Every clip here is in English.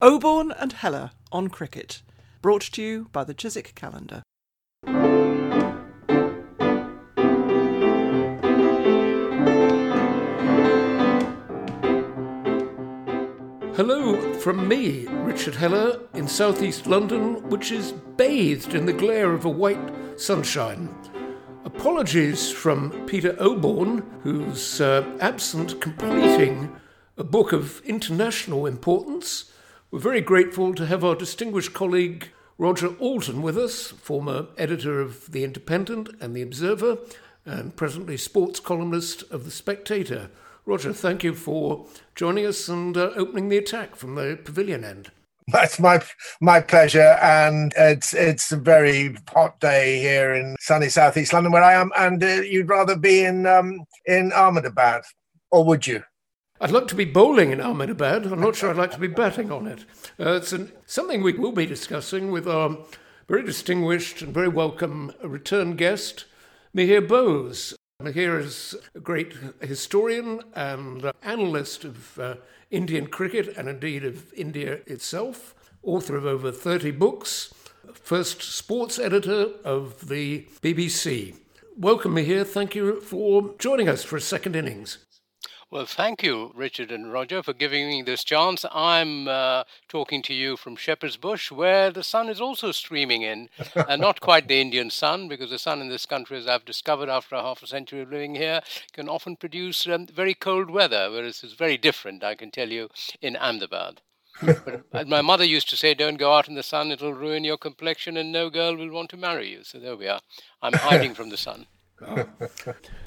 Oborne and Heller on cricket, brought to you by the Chiswick Calendar. Hello from me, Richard Heller, in southeast London, which is bathed in the glare of a white sunshine. Apologies from Peter Oborne, who's uh, absent completing a book of international importance. We're very grateful to have our distinguished colleague Roger Alton with us, former editor of The Independent and The Observer, and presently sports columnist of The Spectator. Roger, thank you for joining us and uh, opening the attack from the pavilion end. That's my my pleasure, and it's it's a very hot day here in sunny southeast London where I am. And uh, you'd rather be in um, in Ahmedabad, or would you? I'd like to be bowling in Ahmedabad. I'm not sure I'd like to be batting on it. Uh, it's an, something we will be discussing with our very distinguished and very welcome return guest, Mihir Bose. Mihir is a great historian and analyst of uh, Indian cricket and indeed of India itself, author of over 30 books, first sports editor of the BBC. Welcome, Mihir. Thank you for joining us for a second innings. Well, thank you, Richard and Roger, for giving me this chance. I'm uh, talking to you from Shepherd's Bush, where the sun is also streaming in, and not quite the Indian sun, because the sun in this country, as I've discovered after a half a century of living here, can often produce um, very cold weather, whereas it's very different, I can tell you, in Ahmedabad. but my mother used to say, "Don't go out in the sun; it'll ruin your complexion, and no girl will want to marry you." So there we are. I'm hiding from the sun. Oh.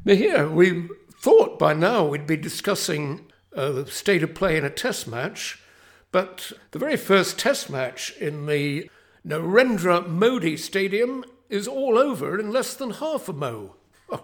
Here we thought by now we'd be discussing uh, the state of play in a test match, but the very first test match in the Narendra Modi Stadium is all over in less than half a mo.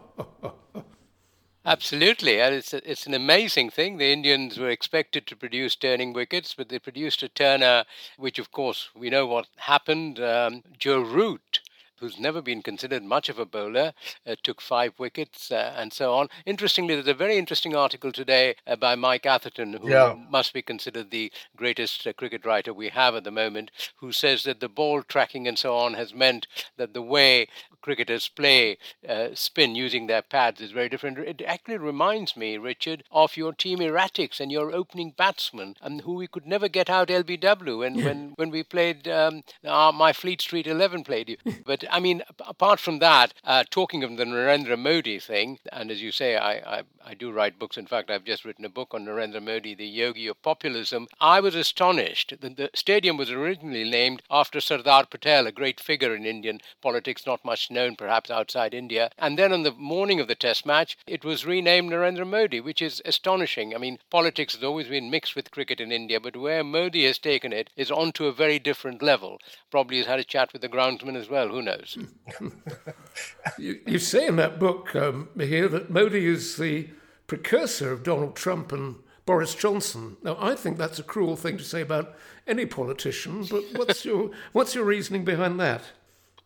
Absolutely, and it's a, it's an amazing thing. The Indians were expected to produce turning wickets, but they produced a turner, which of course we know what happened. Um, Joe Root who's never been considered much of a bowler, uh, took five wickets uh, and so on. Interestingly, there's a very interesting article today uh, by Mike Atherton, who yeah. must be considered the greatest uh, cricket writer we have at the moment, who says that the ball tracking and so on has meant that the way cricketers play uh, spin using their pads is very different. It actually reminds me, Richard, of your team erratics and your opening batsman, and who we could never get out LBW when, when, when we played um, uh, my Fleet Street 11 played you. But I mean, apart from that, uh, talking of the Narendra Modi thing, and as you say, I, I, I do write books. In fact, I've just written a book on Narendra Modi, the yogi of populism. I was astonished that the stadium was originally named after Sardar Patel, a great figure in Indian politics, not much known perhaps outside India. And then on the morning of the test match, it was renamed Narendra Modi, which is astonishing. I mean, politics has always been mixed with cricket in India, but where Modi has taken it is onto a very different level. Probably has had a chat with the groundsman as well, who knows? you, you, say in that book, um, here, that Modi is the precursor of Donald Trump and Boris Johnson. Now, I think that's a cruel thing to say about any politician, but what's your, what's your reasoning behind that?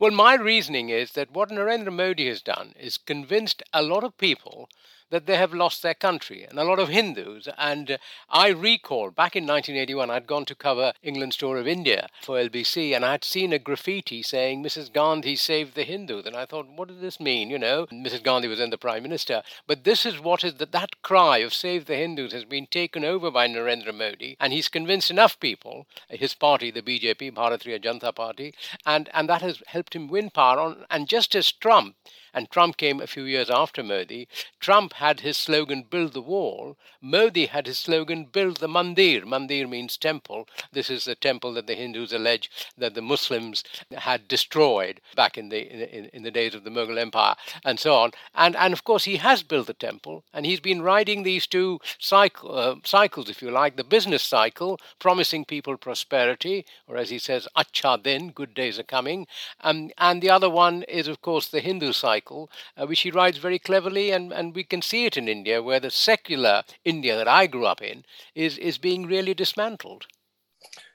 Well, my reasoning is that what Narendra Modi has done is convinced a lot of people that they have lost their country, and a lot of Hindus. And I recall back in 1981, I'd gone to cover England's tour of India for LBC, and I had seen a graffiti saying, Mrs. Gandhi saved the Hindus. And I thought, what does this mean? You know, Mrs. Gandhi was then the Prime Minister. But this is what is that, that cry of save the Hindus has been taken over by Narendra Modi, and he's convinced enough people, his party, the BJP, Bharatiya Janata Party, and, and that has helped him win power. On, and just as Trump and Trump came a few years after Modi. Trump had his slogan, Build the Wall. Modi had his slogan, Build the Mandir. Mandir means temple. This is the temple that the Hindus allege that the Muslims had destroyed back in the, in, in the days of the Mughal Empire and so on. And, and of course, he has built the temple, and he's been riding these two cycle, uh, cycles, if you like, the business cycle, promising people prosperity, or as he says, achhe din, good days are coming. Um, and the other one is, of course, the Hindu cycle cycle, uh, which he rides very cleverly, and, and we can see it in India, where the secular India that I grew up in is, is being really dismantled.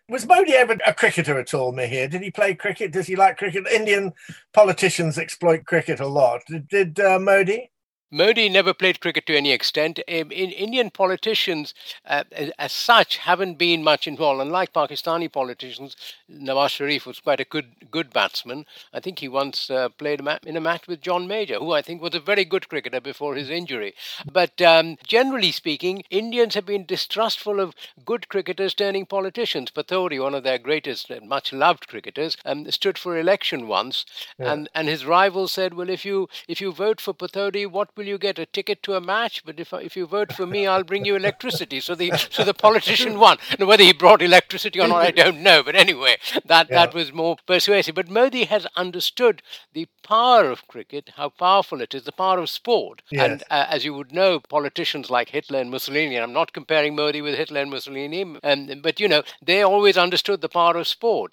Was Modi ever a cricketer at all, Mihir? Did he play cricket? Does he like cricket? Indian politicians exploit cricket a lot. Did, did uh, Modi? Modi never played cricket to any extent. Um, in, Indian politicians, uh, as such, haven't been much involved. Unlike Pakistani politicians, Nawaz Sharif was quite a good good batsman. I think he once uh, played in a match with John Major, who I think was a very good cricketer before his injury. But um, generally speaking, Indians have been distrustful of good cricketers turning politicians. Pataudi, one of their greatest and much loved cricketers, um, stood for election once, yeah. and, and his rival said, "Well, if you if you vote for Pataudi, what will you get? A ticket to a match? But if if you vote for me, I'll bring you electricity." So the so the politician won. And whether he brought electricity or not, I don't know. But anyway, that yeah. that was more persuasive. But Modi has understood the power of cricket, how powerful it is, the power of sport. Yes. And uh, as you would know, politicians like Hitler and Mussolini, and I'm not comparing Modi with Hitler and Mussolini, um, but you know, they always understood the power of sport.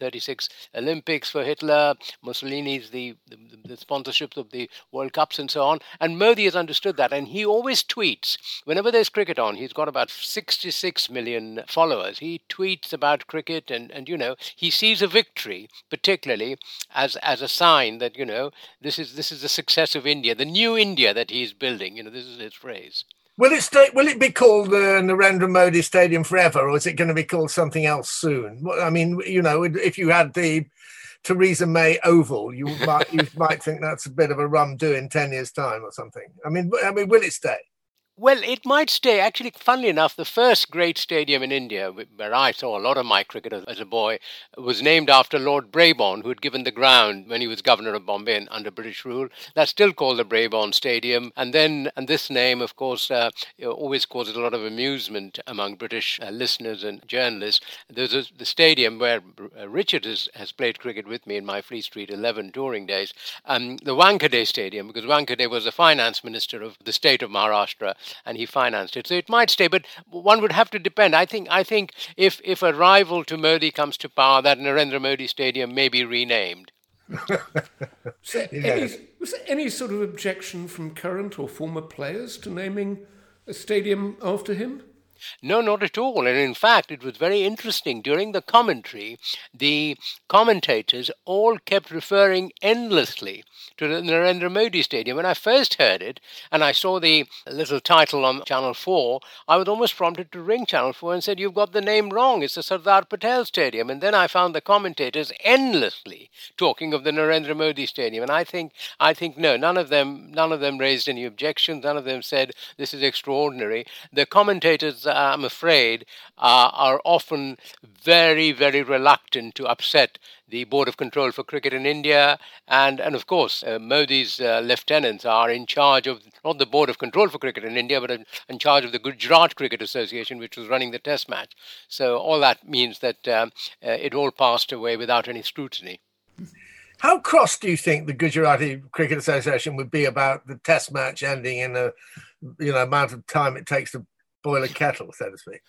36 Olympics for Hitler, Mussolini's the, the, the sponsorships of the World Cups and so on. And Modi has understood that. And he always tweets. Whenever there's cricket on, he's got about 66 million followers. He tweets about cricket and, and you know, he sees a victory, particularly as, as a sign that, you know, this is, this is the success of India, the new India that he's building. You know, this is his phrase. Will it stay? Will it be called the Narendra Modi Stadium forever, or is it going to be called something else soon? I mean, you know, if you had the Theresa May Oval, you might you might think that's a bit of a rum do in ten years' time or something. I mean, I mean, will it stay? Well, it might stay. Actually, funnily enough, the first great stadium in India, where I saw a lot of my cricket as a boy, was named after Lord Brabourne, who had given the ground when he was governor of Bombay under British rule. That's still called the Brabourne Stadium. And then, and this name, of course, uh, always causes a lot of amusement among British uh, listeners and journalists. There's a, the stadium where uh, Richard has, has played cricket with me in my Fleet Street 11 touring days, um, the Wankhede Stadium, because Wankhede was the finance minister of the state of Maharashtra and he financed it. So it might stay, but one would have to depend. I think I think if if a rival to Modi comes to power, that Narendra Modi Stadium may be renamed. was, there any, was there any sort of objection from current or former players to naming a stadium after him? No, not at all. And in fact, it was very interesting. During the commentary, the commentators all kept referring endlessly to the Narendra Modi Stadium. When I first heard it and I saw the little title on Channel 4, I was almost prompted to ring Channel 4 and said, You've got the name wrong. It's the Sardar Patel Stadium. And then I found the commentators endlessly talking of the Narendra Modi Stadium. And I think, I think no, none of them, none of them raised any objections. None of them said, This is extraordinary. The commentators I'm afraid, uh, are often very, very reluctant to upset the Board of Control for Cricket in India. And, and of course, uh, Modi's uh, lieutenants are in charge of not the Board of Control for Cricket in India, but in charge of the Gujarat Cricket Association, which was running the test match. So all that means that um, uh, it all passed away without any scrutiny. How cross do you think the Gujarati Cricket Association would be about the test match ending in a you know amount of time it takes to boil a kettle, so to speak?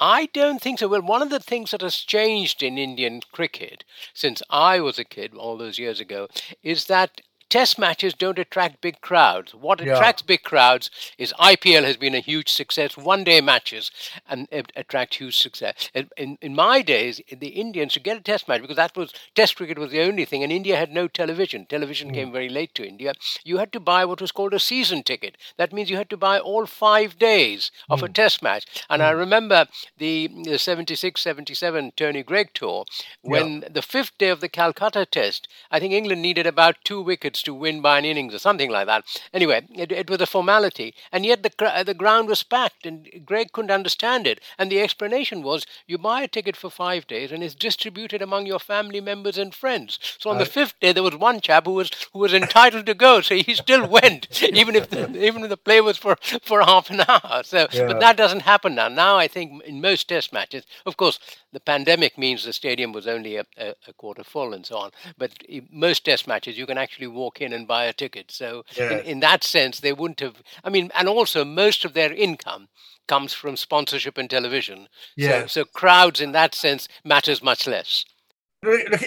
I don't think so. Well, one of the things that has changed in Indian cricket since I was a kid all those years ago is that test matches don't attract big crowds. What yeah. attracts big crowds is IPL has been a huge success. One day matches and it attract huge success. In, in my days, the Indians to get a test match because that was test cricket was the only thing, and India had no television. Television mm. came very late to India. You had to buy what was called a season ticket. That means you had to buy all five days of mm. a test match. And mm. I remember the, the 76 77 Tony Greig tour when yeah. the fifth day of the Calcutta test, I think England needed about two wickets to win by an innings or something like that. Anyway, it, it was a formality, and yet the the ground was packed, and Greig couldn't understand it. And the explanation was, you buy a ticket for five days, and it's distributed among your family members and friends. So on the fifth day, there was one chap who was who was entitled to go, so he still went, even if the, even if the play was for for half an hour. So, yeah. but that doesn't happen now. Now I think in most Test matches, of course, the pandemic means the stadium was only a, a, a, quarter full and so on. But most test matches, you can actually walk in and buy a ticket. So, yeah. in, in, that sense, they wouldn't have. I mean, and also most of their income comes from sponsorship and television. Yeah. So, so crowds in that sense matters much less.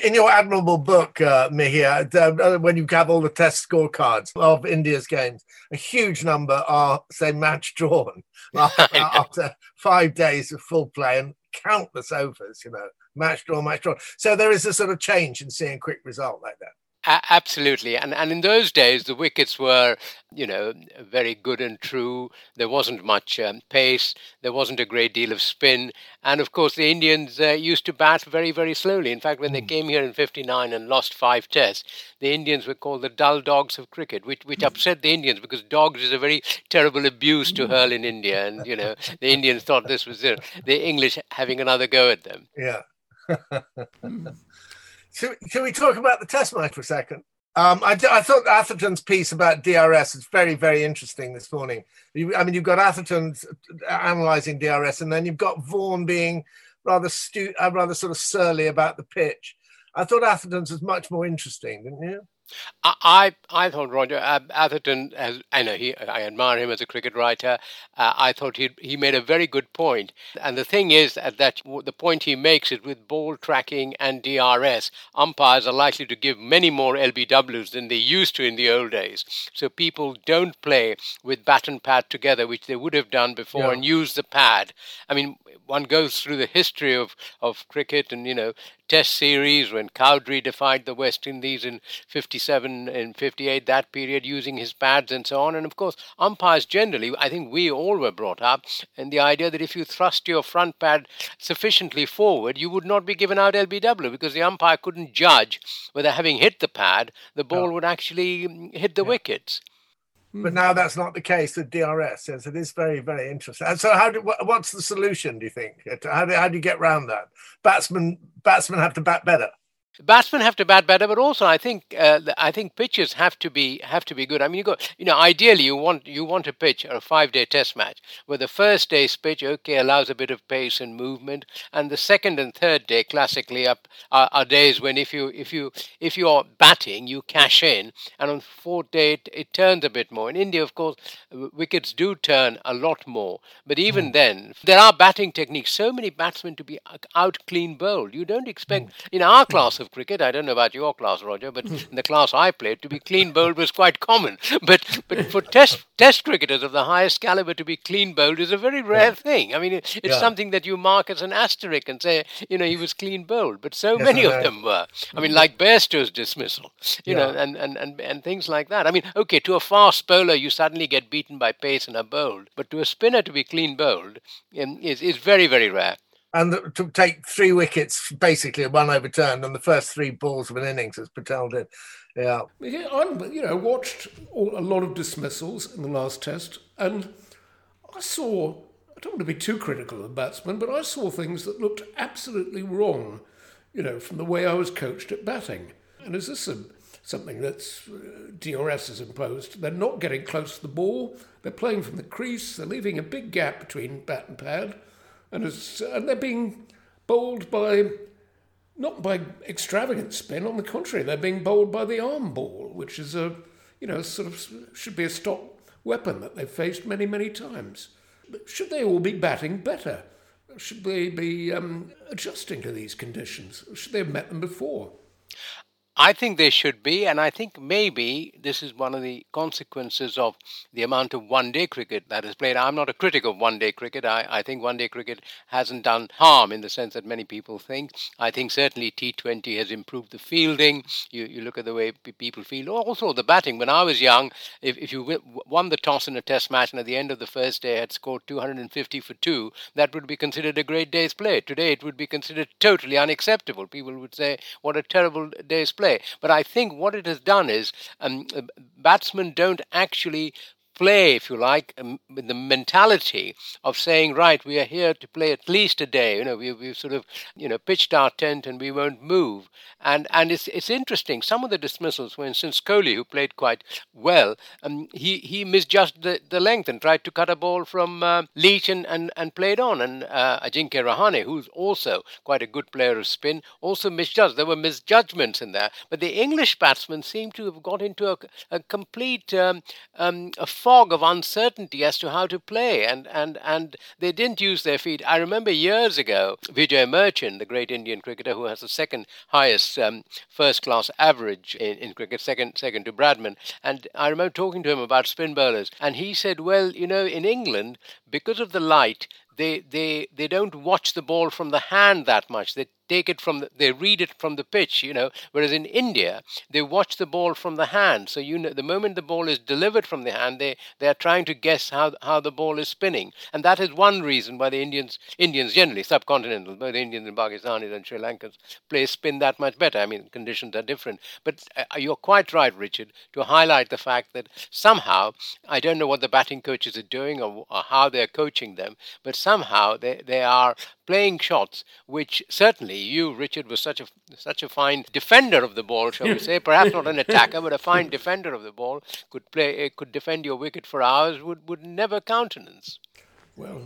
In your admirable book, uh, Mihir, uh, when you have all the test scorecards of India's games, a huge number are, say, match drawn after five days of full play. And countless overs, you know, match drawn, match drawn. So there is a sort of change in seeing quick result like that. A- absolutely, and and in those days the wickets were, you know, very good and true. There wasn't much um, pace. There wasn't a great deal of spin, and of course the Indians uh, used to bat very very slowly. In fact, when they hmm. came here in '59 and lost five tests, the Indians were called the dull dogs of cricket, which which hmm. upset the Indians because dogs is a very terrible abuse to hurl in India, and you know the Indians thought this was the, the English having another go at them. Yeah. Should, should we talk about the test match for a second? Um, I, I, thought Atherton's piece about DRS is very, very interesting this morning. You, I mean, you've got Atherton analysing DRS, and then you've got Vaughan being rather stu- uh, rather sort of surly about the pitch. I thought Atherton's was much more interesting, didn't you? I I thought Roger Atherton, as I know he, I admire him as a cricket writer. Uh, I thought he he made a very good point. And the thing is that, that the point he makes is with ball tracking and DRS, umpires are likely to give many more LBWs than they used to in the old days. So people don't play with bat and pad together, which they would have done before, yeah. and use the pad. I mean, one goes through the history of, of cricket and, you know, test series when Cowdrey defied the West Indies in 57 and 58, that period, using his pads and so on. And of course, umpires generally, I think we all were brought up in the idea that if you thrust your front pad sufficiently forward, you would not be given out LBW because the umpire couldn't judge whether having hit the pad, the ball would actually hit the yeah. wickets. But hmm. now that's not the case with DRS. Yes, it is very, very interesting. And so, how do what's the solution? Do you think? How do, how do you get around that? Batsmen batsmen have to bat better batsmen have to bat better, but also I think uh, I think pitches have to be have to be good. I mean, you go, you know, ideally you want you want a pitch or a five day test match where the first day's pitch okay allows a bit of pace and movement, and the second and third day classically up are, are days when if you if you if you're batting you cash in, and on fourth day it, it, turns a bit more. In India, of course, wickets do turn a lot more, but even mm. then there are batting techniques. So many batsmen to be out clean bowled. You don't expect mm. in our class of of cricket. I don't know about your class, Roger, but in the class I played, to be clean bowled was quite common. But but for test test cricketers of the highest caliber to be clean bowled is a very rare yeah. thing. I mean, it, it's yeah. something that you mark as an asterisk and say, you know, he was clean bowled. But so yes, many of them were. I mean, like Bairstow's dismissal, you yeah. know, and, and, and, and things like that. I mean, okay, to a fast bowler, you suddenly get beaten by pace and are bowled. But to a spinner to be clean bowled um, is, is very, very rare and to take three wickets, basically one overturned on the first three balls of an innings, as Patel did. Yeah, I'm, you know, watched a lot of dismissals in the last test, and I saw. I don't want to be too critical of the batsman, but I saw things that looked absolutely wrong, you know, from the way I was coached at batting. And is this a, something that's uh, DRS has imposed? They're not getting close to the ball. They're playing from the crease. They're leaving a big gap between bat and pad and, and they're being bowled by not by extravagant spin. On the contrary, they're being bowled by the arm ball, which is a you know sort of should be a stock weapon that they've faced many many times. Should they all be batting better? Should they be um, adjusting to these conditions? Should they have met them before? I think they should be, and I think maybe this is one of the consequences of the amount of one day cricket that is played. I'm not a critic of one day cricket. I, I think one day cricket hasn't done harm in the sense that many people think. I think certainly T20 has improved the fielding. You, you look at the way people feel. Also, the batting. When I was young, if, if you won the toss in a test match and at the end of the first day had scored 250 for two, that would be considered a great day's play. Today, it would be considered totally unacceptable. People would say, What a terrible day's play play. But I think what it has done is um, batsmen don't actually play, if you like, um, the mentality of saying, right, we are here to play at least a day. You know, we, we've sort of, you know, pitched our tent and we won't move. And and it's it's interesting. Some of the dismissals, for instance, Kohli, who played quite well, um, he he misjudged the, the length and tried to cut a ball from uh, Leach and, and, and played on. And uh, Ajinkya Rahane, who's also quite a good player of spin, also misjudged. There were misjudgments in there. But the English batsmen seem to have got into a, a complete um, um, a fog of uncertainty as to how to play, and, and, and they didn't use their feet. I remember years ago, Vijay Merchant, the great Indian cricketer who has the second highest um, first class average in, in cricket, second, second to Bradman, and I remember talking to him about spin bowlers, and he said, Well, you know, in England, because of the light, they, they, they don't watch the ball from the hand that much. They take it from the, they read it from the pitch, you know. Whereas in India, they watch the ball from the hand. So you know, the moment the ball is delivered from the hand, they they are trying to guess how how the ball is spinning, and that is one reason why the Indians Indians generally subcontinental, both Indians and Pakistanis and Sri Lankans play spin that much better. I mean, conditions are different, but uh, you're quite right, Richard, to highlight the fact that somehow I don't know what the batting coaches are doing or, or how they're coaching them, but somehow they they are playing shots, which certainly you, Richard, was such a such a fine defender of the ball, shall we say? Perhaps not an attacker, but a fine defender of the ball could play, eh, could defend your wicket for hours. Would would never countenance. Well,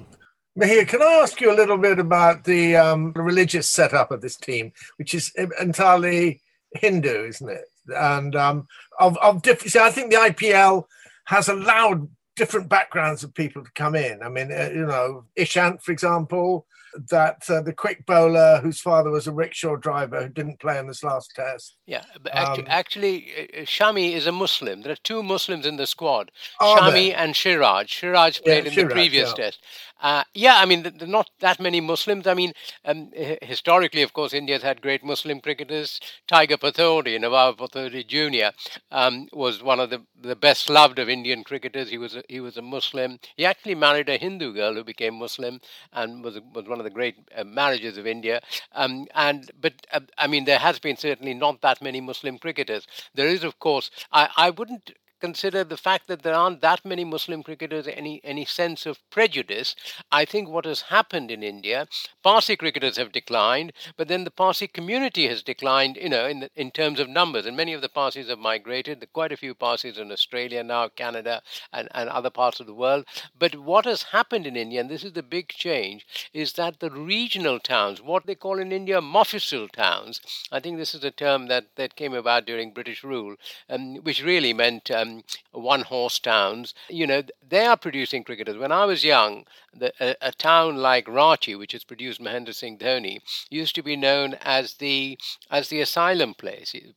Mihir, can I ask you a little bit about the, um, religious setup of this team, which is entirely Hindu, isn't it? And um, of, of different. See, I think the IPL has allowed different backgrounds of people to come in. I mean, uh, you know, Ishant, for example, that uh, the quick bowler whose father was a rickshaw driver who didn't play in this last test. Yeah, but actually, um, actually uh, uh, Shami is a Muslim. There are two Muslims in the squad, Shami there? and Siraj. Siraj played in Siraj, the previous yeah. test. Uh, yeah, I mean, are not that many Muslims. I mean, um, h- historically, of course, India's had great Muslim cricketers. Tiger Pataudi, Nawab Pataudi Jr., um, was one of the, the best loved of Indian cricketers. He was a, he was a Muslim. He actually married a Hindu girl who became Muslim and was was one of the great uh, marriages of India. Um, and but uh, I mean, there has been certainly not that many Muslim cricketers. There is, of course, I, I wouldn't consider the fact that there aren't that many Muslim cricketers any any sense of prejudice. I think what has happened in India, Parsi cricketers have declined, but then the Parsi community has declined, you know, in the, in terms of numbers, and many of the Parsis have migrated. There are quite a few Parsis in Australia now, Canada, and, and other parts of the world. But what has happened in India, and this is the big change, is that the regional towns, what they call in India mofussil towns, I think this is a term that, that came about during British rule, um, which really meant um, one horse towns. You know, they are producing cricketers. When I was young, the, a, a town like Ranchi, which has produced Mahendra Singh Dhoni, used to be known as the as the asylum place. You,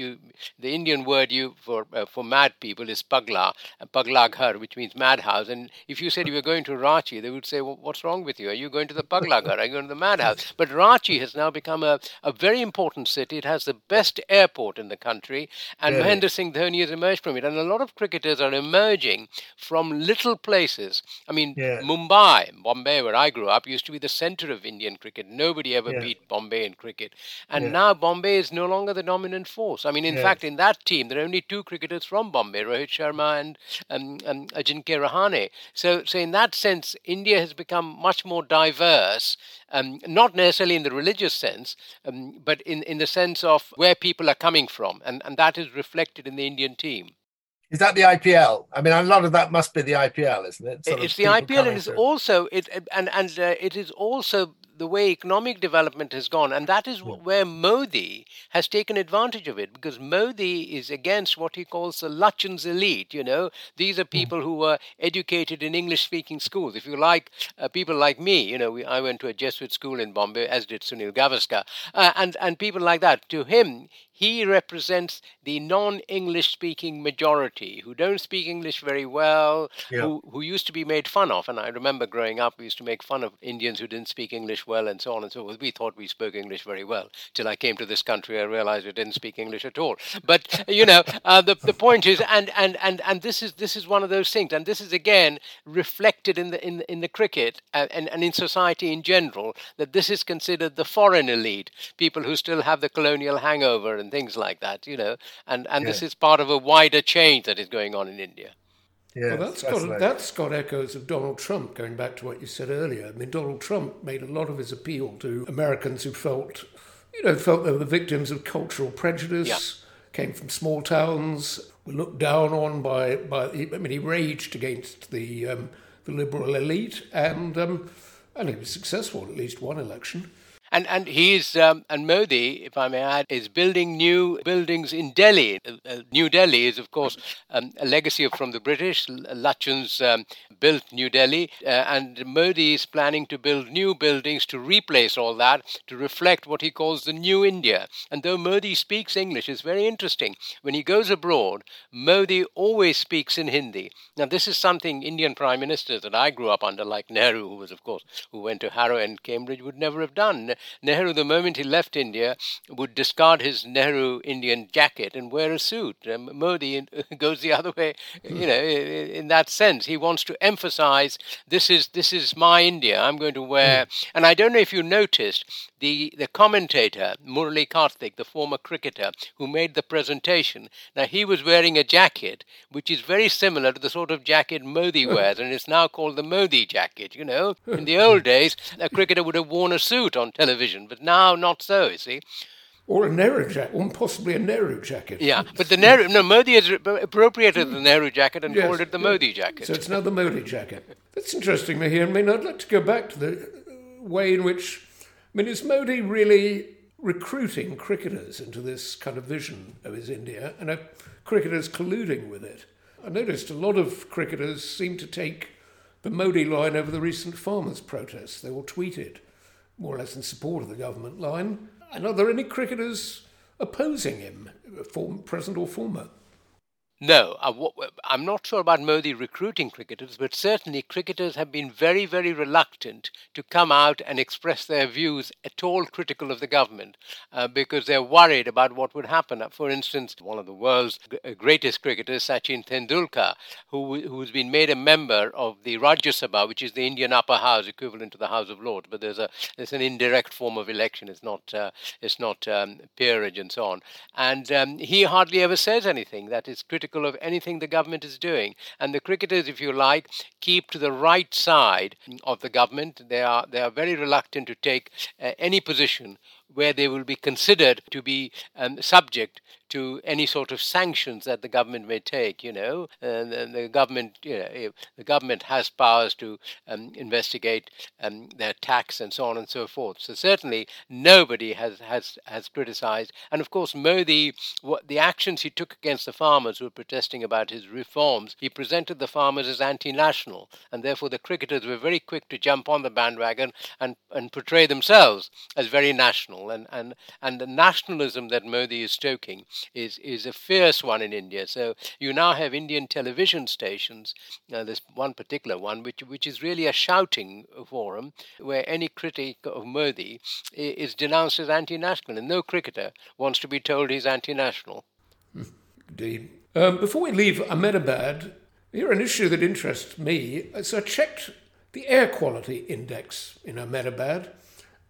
you, the Indian word you for uh, for mad people is pagla, uh, pagla ghar, which means madhouse. And if you said you were going to Ranchi, they would say, well, "What's wrong with you? Are you going to the pagla ghar? Are you going to the madhouse?" But Ranchi has now become a, a very important city. It has the best airport in the country, and Really? Mahendra Singh Dhoni has emerged from it. And a lot of cricketers are emerging from little places. I mean, Yeah. Mumbai, Bombay, where I grew up, used to be the center of Indian cricket. Nobody ever Yeah. beat Bombay in cricket. And Yeah. now Bombay is no longer the dominant force. I mean, in fact, in that team, there are only two cricketers from Bombay, Rohit Sharma and um, um, Ajinkya Rahane. So, so in that sense, India has become much more diverse, um, not necessarily in the religious sense, um, but in, in the sense of where people are coming from. And, and that is reflected in the Indian team. Is that the IPL? I mean, a lot of that must be the IPL, isn't it? Sort it's the IPL, and it's through. also it and and uh, it is also the way economic development has gone, and that is wh- where Modi has taken advantage of it because Modi is against what he calls the Lutyens' elite. You know, these are people who were educated in English-speaking schools. If you like, uh, people like me, you know, we, I went to a Jesuit school in Bombay, as did Sunil Gavaskar, uh, and and people like that. To him, he represents the non-English speaking majority who don't speak English very well, Yeah. who, who used to be made fun of. And I remember growing up, we used to make fun of Indians who didn't speak English well and so on and so forth. We thought we spoke English very well till I came to this country. I realized we didn't speak English at all. But you know, uh, the the point is, and and and and this is this is one of those things, and this is again reflected in the in in the cricket uh, and and in society in general that this is considered the foreign elite, people who still have the colonial hangover and things like that. You know, and and this is part of a wider change that is going on in India. Yeah, Well, that's got that's got echoes of Donald Trump. Going back to what you said earlier, I mean, Donald Trump made a lot of his appeal to Americans who felt, you know, felt they were the victims of cultural prejudice, Yeah. came from small towns, were looked down on by by. I mean, he raged against the um, the liberal elite, and um, and he was successful at least one election. And and he's um, and Modi, if I may add, is building new buildings in Delhi. Uh, uh, new Delhi is, of course, um, a legacy from the British. L- Lutyens um, built New Delhi, uh, and Modi is planning to build new buildings to replace all that to reflect what he calls the new India. And though Modi speaks English, it's very interesting. When he goes abroad, Modi always speaks in Hindi. Now, this is something Indian prime ministers that I grew up under, like Nehru, who was, of course, who went to Harrow and Cambridge, would never have done. Nehru, the moment he left India, would discard his Nehru Indian jacket and wear a suit. Um, Modi goes the other way, you know, in that sense. He wants to emphasize this is this is my India. I'm going to wear. Mm. And I don't know if you noticed the the commentator Murali Kartik, the former cricketer who made the presentation. Now he was wearing a jacket which is very similar to the sort of jacket Modi wears, and it's now called the Modi jacket. You know, in the old days, a cricketer would have worn a suit on television, but now not so. You see. Or a Nehru jacket, or possibly a Nehru jacket. Yeah, but the Nehru, no, Modi has appropriated the Nehru jacket and yes, called it the Modi jacket. So it's now the Modi jacket. That's interesting, Mihir. I mean, I'd like to go back to the way in which, I mean, is Modi really recruiting cricketers into this kind of vision of his India, and are cricketers colluding with it? I noticed a lot of cricketers seem to take the Modi line over the recent farmers' protests. They all tweeted more or less in support of the government line. And are there any cricketers opposing him, present or former? No, I'm not sure about Modi recruiting cricketers, but certainly cricketers have been very, very reluctant to come out and express their views at all critical of the government uh, because they're worried about what would happen. For instance, one of the world's uh, greatest cricketers, Sachin Tendulkar, who, who's been made a member of the Rajya Sabha, which is the Indian upper house equivalent to the House of Lords, but there's a there's an indirect form of election. It's not uh, it's not um, peerage and so on. And um, he hardly ever says anything that is critical critical of anything the government is doing. And the cricketers, if you like, keep to the right side of the government. They are they are very reluctant to take uh, any position where they will be considered to be um, subject to any sort of sanctions that the government may take. You know, and, and the government, you know, the government has powers to um, investigate um, their tax and so on and so forth. So certainly nobody has has has criticised, and of course Modi, what the actions he took against the farmers who were protesting about his reforms, he presented the farmers as anti-national, and therefore the cricketers were very quick to jump on the bandwagon and and portray themselves as very national, and and and the nationalism that Modi is stoking is is a fierce one in India. So you now have Indian television stations. Uh, there's one particular one which which is really a shouting forum where any critic of Modi is denounced as anti-national, and no cricketer wants to be told he's anti-national. Indeed. Um, before we leave Ahmedabad, here an issue that interests me. So I checked the air quality index in Ahmedabad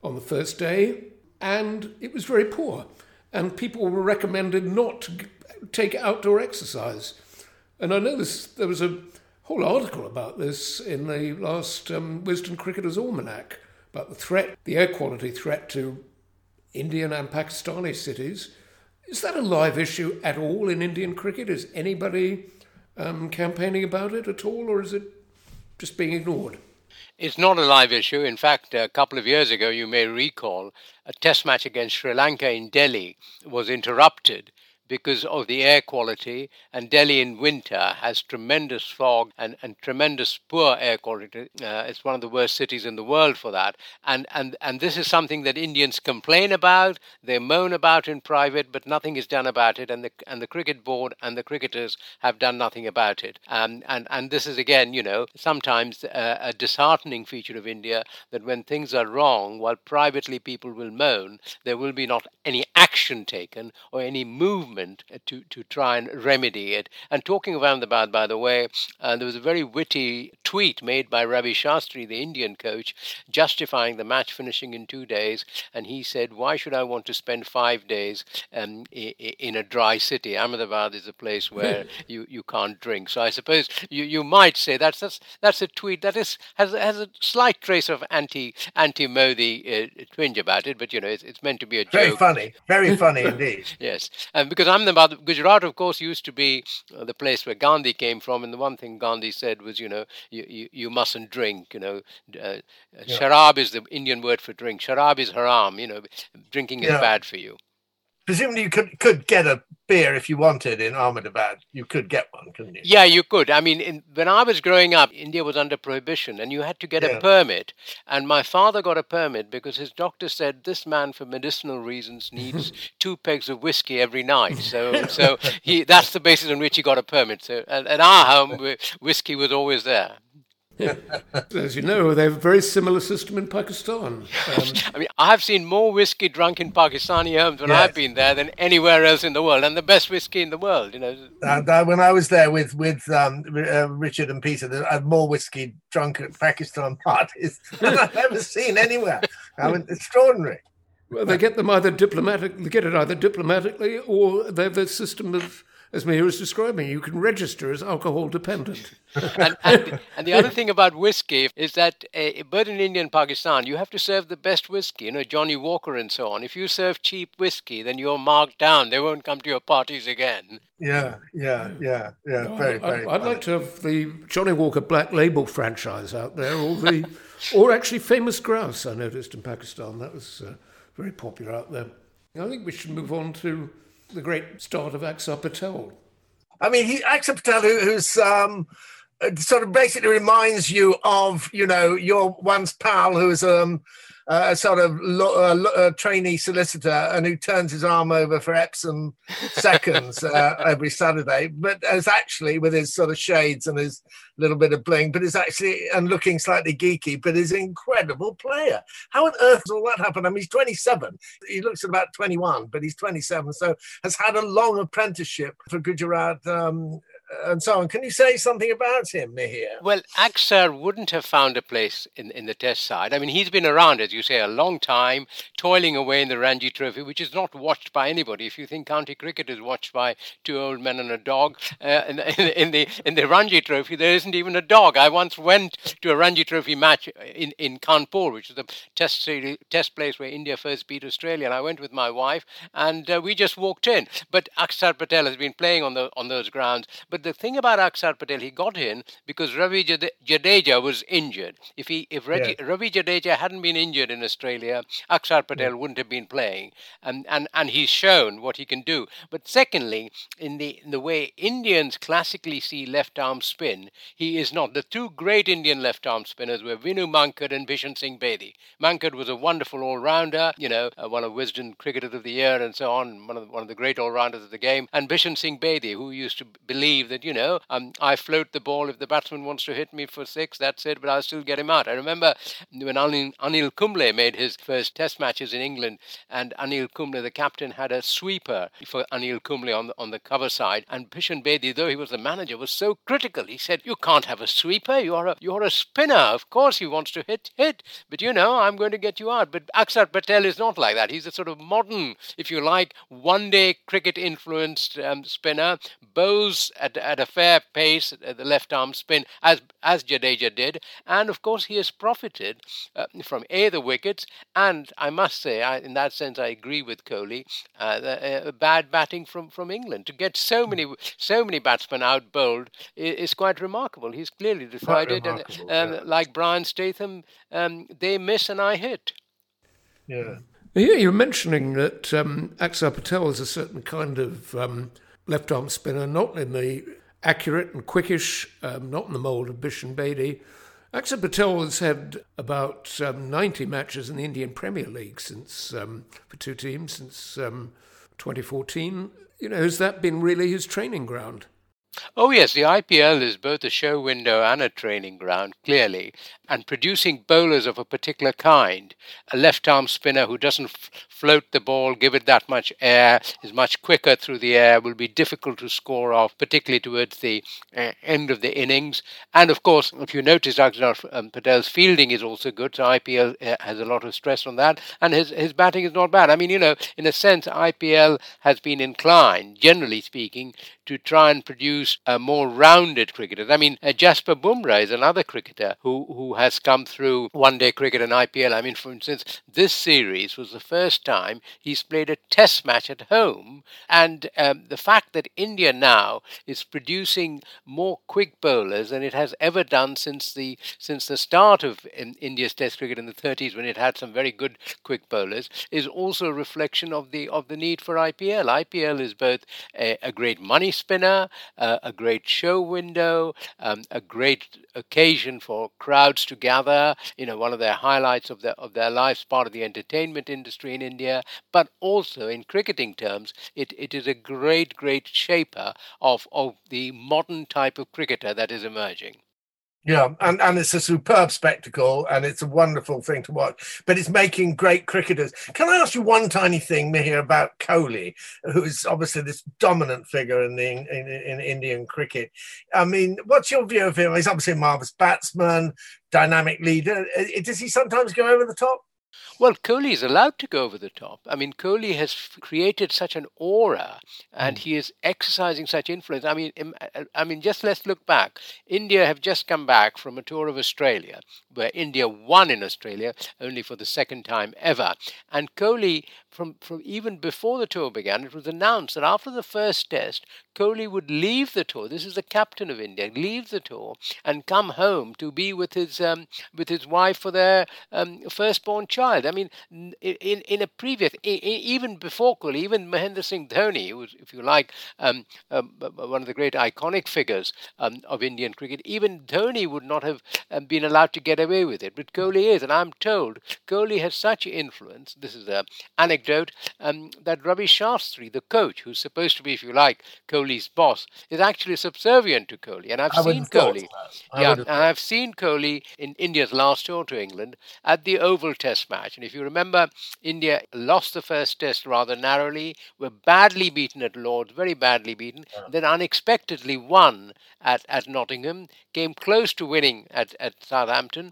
on the first day, and it was very poor and people were recommended not to take outdoor exercise. And I know this, there was a whole article about this in the last um, Wisden Cricketer's Almanac about the threat, the air quality threat to Indian and Pakistani cities. Is that a live issue at all in Indian cricket? Is anybody um, campaigning about it at all, or is it just being ignored? It's not a live issue. In fact, a couple of years ago, you may recall, a test match against Sri Lanka in Delhi was interrupted because of the air quality. And Delhi in winter has tremendous fog and, and tremendous poor air quality. Uh, it's one of the worst cities in the world for that. And, and, and this is something that Indians complain about, they moan about in private, but nothing is done about it. And the, and the cricket board and the cricketers have done nothing about it. Um, and, and this is, again, you know, sometimes a, a disheartening feature of India that when things are wrong, while privately people will moan, there will be not any action taken or any movement uh, to, to try and remedy it. And talking of Ahmedabad, by the way, uh, there was a very witty tweet made by Ravi Shastri, the Indian coach, justifying the match finishing in two days. And he said, Why should I want to spend five days um, in a dry city? Ahmedabad is a place where you, you can't drink. So I suppose you, you might say that's, that's, that's a tweet that is, has, has a slight trace of anti anti Modi uh, twinge about it, but you know, it's, it's meant to be a joke. Very funny, very funny indeed. yes, um, because Ahmedabad, Gujarat, of course, used to be uh, the place where Gandhi came from, and the one thing Gandhi said was, you know, you, you, you mustn't drink. You know, uh, yeah. sharab is the Indian word for drink. Sharab is haram. You know, drinking is yeah. bad for you presumably you could could get a beer if you wanted in Ahmedabad. You could get one, couldn't you? Yeah, you could. I mean, in, when I was growing up, India was under prohibition, and you had to get yeah. a permit. And my father got a permit because his doctor said this man, for medicinal reasons, needs two pegs of whiskey every night. So, so he that's the basis on which he got a permit. So, at, at our home, whiskey was always there. As you know, they have a very similar system in Pakistan. Um, I mean, I've seen more whiskey drunk in Pakistani homes when Yes. I've been there than anywhere else in the world, and the best whiskey in the world. You know, Uh, that- when I was there with with um, uh, Richard and Peter, there- I had more whiskey drunk at Pakistan parties than I've ever seen anywhere. I mean, extraordinary. well, they get them either diplomatic, they get it either diplomatically, or they have a system of, as Mihir was describing, you can register as alcohol dependent. and, and, and the other thing about whiskey is that uh, both in India and Pakistan, you have to serve the best whiskey, you know, Johnnie Walker and so on. If you serve cheap whiskey, then you're marked down. They won't come to your parties again. Yeah, yeah, yeah, yeah. Very, I- very. I'd funny. like to have the Johnnie Walker Black Label franchise out there, or the, or actually Famous Grouse. I noticed in Pakistan that was uh, very popular out there. I think we should move on to the great start of Axar Patel. I mean, he Axar Patel, who, who's um, uh, sort of basically reminds you of you know your once pal who's um, uh, a sort of lo- uh, lo- uh, trainee solicitor and who turns his arm over for Epsom seconds uh, every Saturday, but as actually with his sort of shades and his little bit of bling, but is actually and looking slightly geeky, but is an incredible player. How on earth does all that happen? I mean, he's 27. He looks at about 21, but he's 27, so has had a long apprenticeship for Gujarat um, and so on. Can you say something about him, Mihir? Well, Axar wouldn't have found a place in, in the test side. I mean, he's been around, as you say, a long time, toiling away in the Ranji Trophy, which is not watched by anybody. If you think county cricket is watched by two old men and a dog, uh, in, the, in, the, in the Ranji Trophy, there isn't even a dog. I once went to a Ranji Trophy match in, in Kanpur, which is the test, series, test place where India first beat Australia, and I went with my wife, and uh, we just walked in. But Axar Patel has been playing on, the, on those grounds. But the thing about Axar Patel, he got in because Ravi Jadeja was injured. If he, if Raji, Ravi Jadeja hadn't been injured in Australia, Axar Patel wouldn't have been playing, and and and he's shown what he can do. But secondly, in the in the way Indians classically see left arm spin, he is not. The two great Indian left arm spinners were Vinu Mankad and Bishan Singh Bedi. Mankad was a wonderful all rounder, you know, uh, one of Wisden Cricketers of the Year and so on, one of the, one of the great all rounders of the game, and Bishan Singh Bedi, who used to believe that you know um, I float the ball if the batsman wants to hit me for six, that's it, but I'll still get him out. I remember when Anil, Anil Kumble made his first test matches in England, and Anil Kumble, the captain, had a sweeper for Anil Kumble on the, on the cover side, and Bishan Bedi, though he was the manager, was so critical. He said, "You can't have a sweeper. You're a you're a spinner. Of course, he wants to hit hit, but you know I'm going to get you out." But Axar Patel is not like that. He's a sort of modern, if you like, one-day cricket influenced um, spinner. Bows at, at a fair pace at the left arm spin, as as Jadeja did, and of course he has profited uh, from a the wickets, and I must say, I, in that sense, I agree with Kohli. Uh, the, uh, bad batting from, from England to get so many so many batsmen out bowled is, is quite remarkable. He's clearly decided, and remarkable, um, yeah. like Brian Statham, um, they miss and I hit. Yeah. Here you're mentioning that um, Axar Patel is a certain kind of um, left arm spinner, not in the accurate and quickish, um, not in the mould of Bishan Bedi. Axar Patel has had about um, 90 matches in the Indian Premier League since um, for two teams since um, 2014. You know, has that been really his training ground? Oh, yes, the IPL is both a show window and a training ground, clearly. And producing bowlers of a particular kind, a left arm spinner who doesn't f- float the ball, give it that much air, is much quicker through the air, will be difficult to score off, particularly towards the uh, end of the innings. And of course, if you notice, Akshar um, Patel's fielding is also good, so IPL uh, has a lot of stress on that. And his, his batting is not bad. I mean, you know, in a sense, IPL has been inclined, generally speaking, to try and produce uh, more rounded cricketers. I mean, uh, Jasprit Bumrah is another cricketer who, who has come through one day cricket and IPL. I mean, for instance, this series was the first time he's played a test match at home. And um, the fact that India now is producing more quick bowlers than it has ever done since the since the start of in India's test cricket in the 30s when it had some very good quick bowlers is also a reflection of the of the need for IPL. IPL is both a, a great money spinner, uh, a great show window, um, a great occasion for crowds to gather. You know, one of their highlights of their of their lives, part of the entertainment industry in India. But also in cricketing terms, it, it is a great, great shaper of of the modern type of cricketer that is emerging. Yeah, and, and it's a superb spectacle and it's a wonderful thing to watch, but it's making great cricketers. Can I ask you one tiny thing, Mihir, about Kohli, who's obviously this dominant figure in, the, in, in Indian cricket? I mean, what's your view of him? He's obviously a marvellous batsman, dynamic leader. Uh, does he sometimes go over the top? Well, Kohli is allowed to go over the top. I mean, Kohli has created such an aura, and mm. he is exercising such influence. I mean, uh, I mean, just let's look back. India have just come back from a tour of Australia, where India won in Australia only for the second time ever. And Kohli, from, from even before the tour began, it was announced that after the first test, Kohli would leave the tour. This is the captain of India. Leave the tour and come home to be with his um, with his wife for their um, firstborn child. I mean, in in a previous, even before Kohli, even Mahendra Singh Dhoni, who was, if you like, um, um one of the great iconic figures um, of Indian cricket, even Dhoni would not have um, been allowed to get away with it. But Kohli is, and I'm told Kohli has such influence. This is an anecdote um, that Ravi Shastri, the coach, who's supposed to be, if you like, Kohli's boss, is actually subservient to Kohli. And I've I seen Kohli. Yeah, and I've seen Kohli in India's last tour to England at the Oval Test match. And if you remember, India lost the first test rather narrowly, were badly beaten at Lords, very badly beaten, yeah. then unexpectedly won at, at Nottingham, came close to winning at, at Southampton,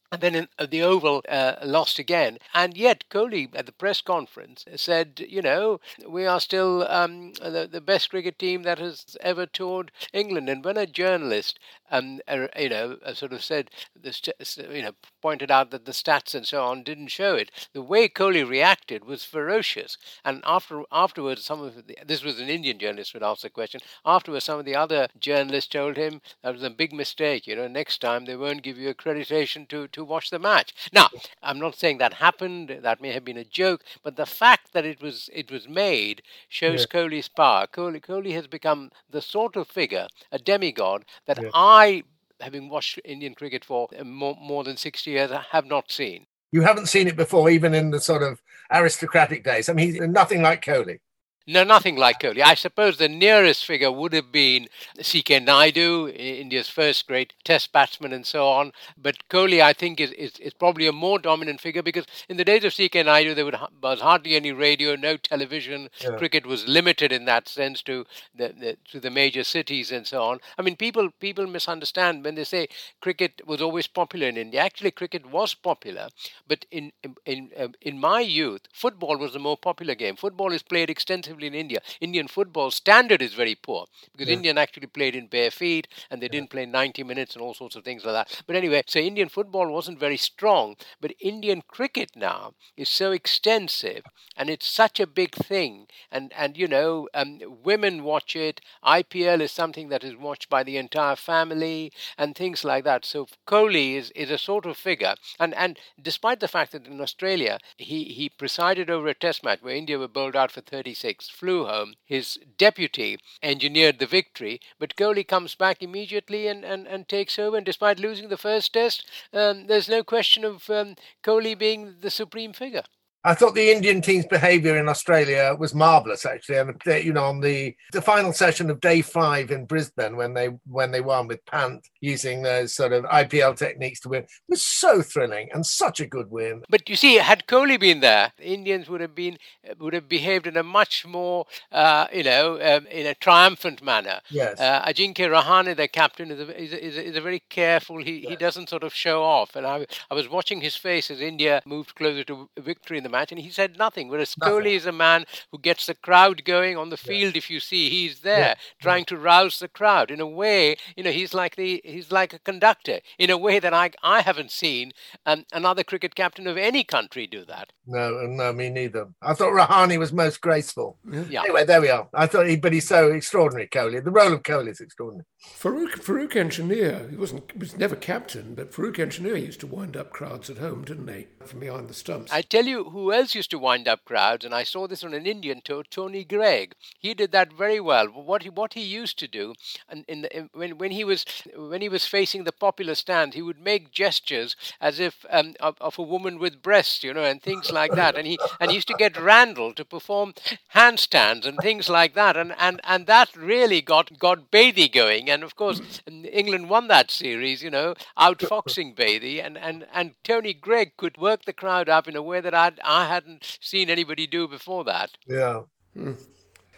and then in, uh, the Oval uh, lost again. And yet, Kohli at the press conference said, you know, we are still um, the, the best cricket team that has ever toured England. And when a journalist, um, uh, you know, uh, sort of said, this, you know, pointed out that the stats and so on didn't show it, the way Kohli reacted was ferocious. And after afterwards, some of the, this was an Indian journalist who asked the question. Afterwards, some of the other journalists told him that was a big mistake. You know, next time they won't give you accreditation to to to watch the match. Now, I'm not saying that happened. That may have been a joke, but the fact that it was it was made shows yeah. Kohli's power. Kohli, Kohli has become the sort of figure, a demigod that yeah. I, having watched Indian cricket for uh, more, more than 60 years, have not seen. You haven't seen it before, even in the sort of aristocratic days. I mean, he's nothing like Kohli. No, nothing like Kohli. I suppose the nearest figure would have been C.K. Nayudu, India's first great test batsman and so on. But Kohli, I think, is, is, is probably a more dominant figure because in the days of C.K. Nayudu, there was hardly any radio, no television. Yeah. Cricket was limited in that sense to the, the, to the major cities and so on. I mean, people people misunderstand when they say cricket was always popular in India. Actually, cricket was popular, but in in in, in my youth, football was the more popular game. Football is played extensively extensively in India. Indian football standard is very poor because yeah. Indian actually played in bare feet and they yeah. didn't play 90 minutes and all sorts of things like that. But anyway, so Indian football wasn't very strong, but Indian cricket now is so extensive and it's such a big thing. And and you know, um, women watch it. IPL is something that is watched by the entire family and things like that. So Kohli is, is a sort of figure. And and despite the fact that in Australia he he presided over a test match where India were bowled out for 36 flew home. His deputy engineered the victory, but Kohli comes back immediately and, and, and takes over. And despite losing the first test, um, there's no question of um, Kohli being the supreme figure. I thought the Indian team's behaviour in Australia was marvellous, actually. And you know, on the the final session of day five in Brisbane, when they when they won with Pant using those sort of IPL techniques to win, was so thrilling and such a good win. But you see, had Kohli been there, the Indians would have been would have behaved in a much more, uh, you know, um, in a triumphant manner. Yes. Uh, Ajinkya Rahane, their captain, is a, is a, is a, is a very careful. He yes. he doesn't sort of show off. And I I was watching his face as India moved closer to victory in the match, and he said nothing. Whereas nothing. Kohli is a man who gets the crowd going on the field. Yeah. If you see, he's there yeah. trying to rouse the crowd. In a way, you know, he's like the he's like a conductor. In a way that I I haven't seen um, another cricket captain of any country do that. No, no, me neither. I thought Rahane was most graceful. Yeah. Anyway, there we are. I thought he, but he's so extraordinary. Kohli. The role of Kohli is extraordinary. Farooq Farooq Engineer, he wasn't was never captain, but Farooq Engineer used to wind up crowds at home, didn't he? From behind the stumps. I tell you, who else used to wind up crowds, and I saw this on an Indian tour, Tony Greig. He did that very well. What he what he used to do, and in, the, in when when he was when he was facing the popular stand, he would make gestures as if um, of, of, a woman with breasts, you know, and things like that. And he and he used to get Randall to perform handstands and things like that, and, and, and that really got got Bedi going. And of course, England won that series, you know, outfoxing Bedi, and, and, and Tony Greig could work the crowd up in a way that I'd, I hadn't seen anybody do before that. Yeah. Hmm.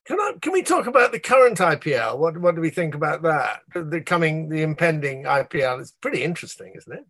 Can I, can we talk about the current IPL? What what do we think about that? The coming, the impending IPL. It's pretty interesting, isn't it?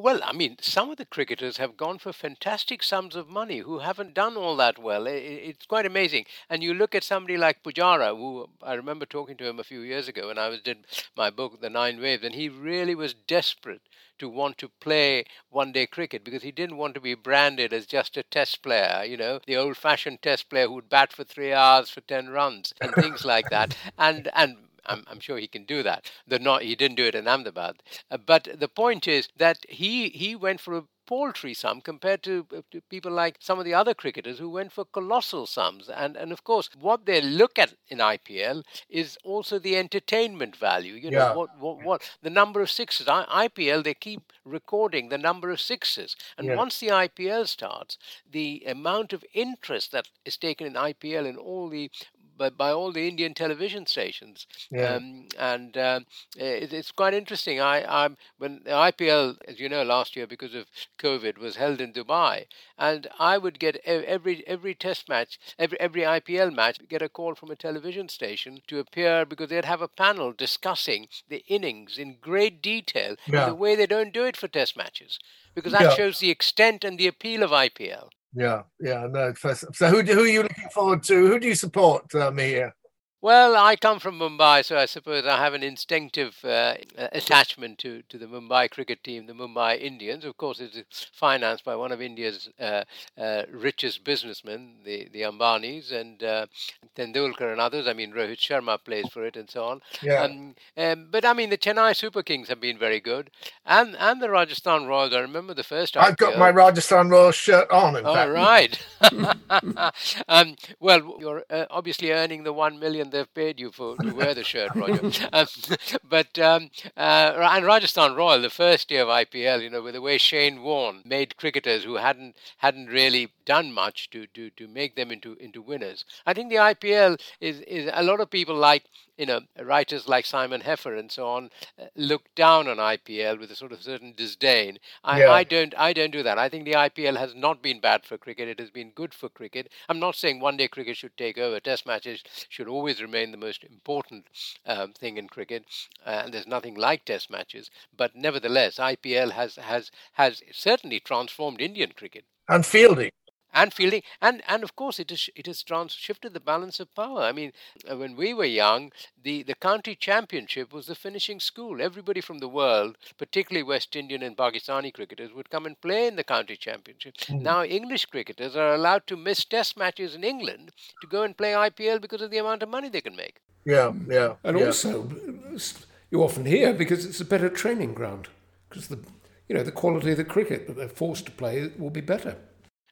Well, I mean, some of the cricketers have gone for fantastic sums of money who haven't done all that well. It's quite amazing. And you look at somebody like Pujara, who I remember talking to him a few years ago when I was did my book, The Nine Waves, and he really was desperate to want to play one day cricket because he didn't want to be branded as just a test player, you know, the old fashioned test player who'd bat for three hours for 10 runs and things like that. And, and I'm, I'm sure he can do that. The not he didn't do it in Ahmedabad. Uh, but the point is that he he went for a paltry sum compared to, uh, to, people like some of the other cricketers who went for colossal sums. And and of course, what they look at in IPL is also the entertainment value. You know, yeah. what, what what the number of sixes. I, IPL they keep recording the number of sixes, and yeah. once the IPL starts, the amount of interest that is taken in IPL in all the by, by all the Indian television stations. Yeah. Um, and uh, it, it's quite interesting. I, I'm when the IPL, as you know, last year because of COVID was held in Dubai, and I would get every every Test match, every every IPL match, get a call from a television station to appear because they'd have a panel discussing the innings in great detail yeah. the way they don't do it for Test matches because that yeah. shows the extent and the appeal of IPL. Yeah, yeah, no. So, who who are you looking forward to? Who do you support, uh, Mihir? Well, I come from Mumbai, so I suppose I have an instinctive uh, attachment to, to the Mumbai cricket team, the Mumbai Indians. Of course, it's financed by one of India's uh, uh, richest businessmen, the, the Ambanis, and uh, Tendulkar and others. I mean, Rohit Sharma plays for it and so on. Yeah. Um, um, but I mean, the Chennai Super Kings have been very good, and and the Rajasthan Royals. I remember the first. time. I've got my Rajasthan Royals shirt on. In All fact. right. um, well, you're uh, obviously earning the one million they've paid you for to wear the shirt, Roger. um, but um, uh, and Rajasthan Royal, the first year of IPL, you know, with the way Shane Warne made cricketers who hadn't hadn't really done much to, to, to make them into into winners. I think the IPL is is a lot of people like you know, writers like Simon Heffer and so on uh, look down on IPL with a sort of certain disdain. I, yeah. I, don't, I don't do that. I think the IPL has not been bad for cricket. It has been good for cricket. I'm not saying one-day cricket should take over. Test matches should always remain the most important um, thing in cricket, uh, and there's nothing like Test matches. But nevertheless, IPL has has has certainly transformed Indian cricket. And fielding and fielding and and of course it is it has trans- shifted the balance of power. I mean uh, when we were young the the county championship was the finishing school. Everybody from the world particularly west indian and pakistani cricketers would come and play in the county championship. Mm. now english cricketers are allowed to miss test matches in england to go and play ipl because of the amount of money they can make. Yeah yeah and yeah. also you often hear because it's a better training ground because the you know the quality of the cricket that they're forced to play will be better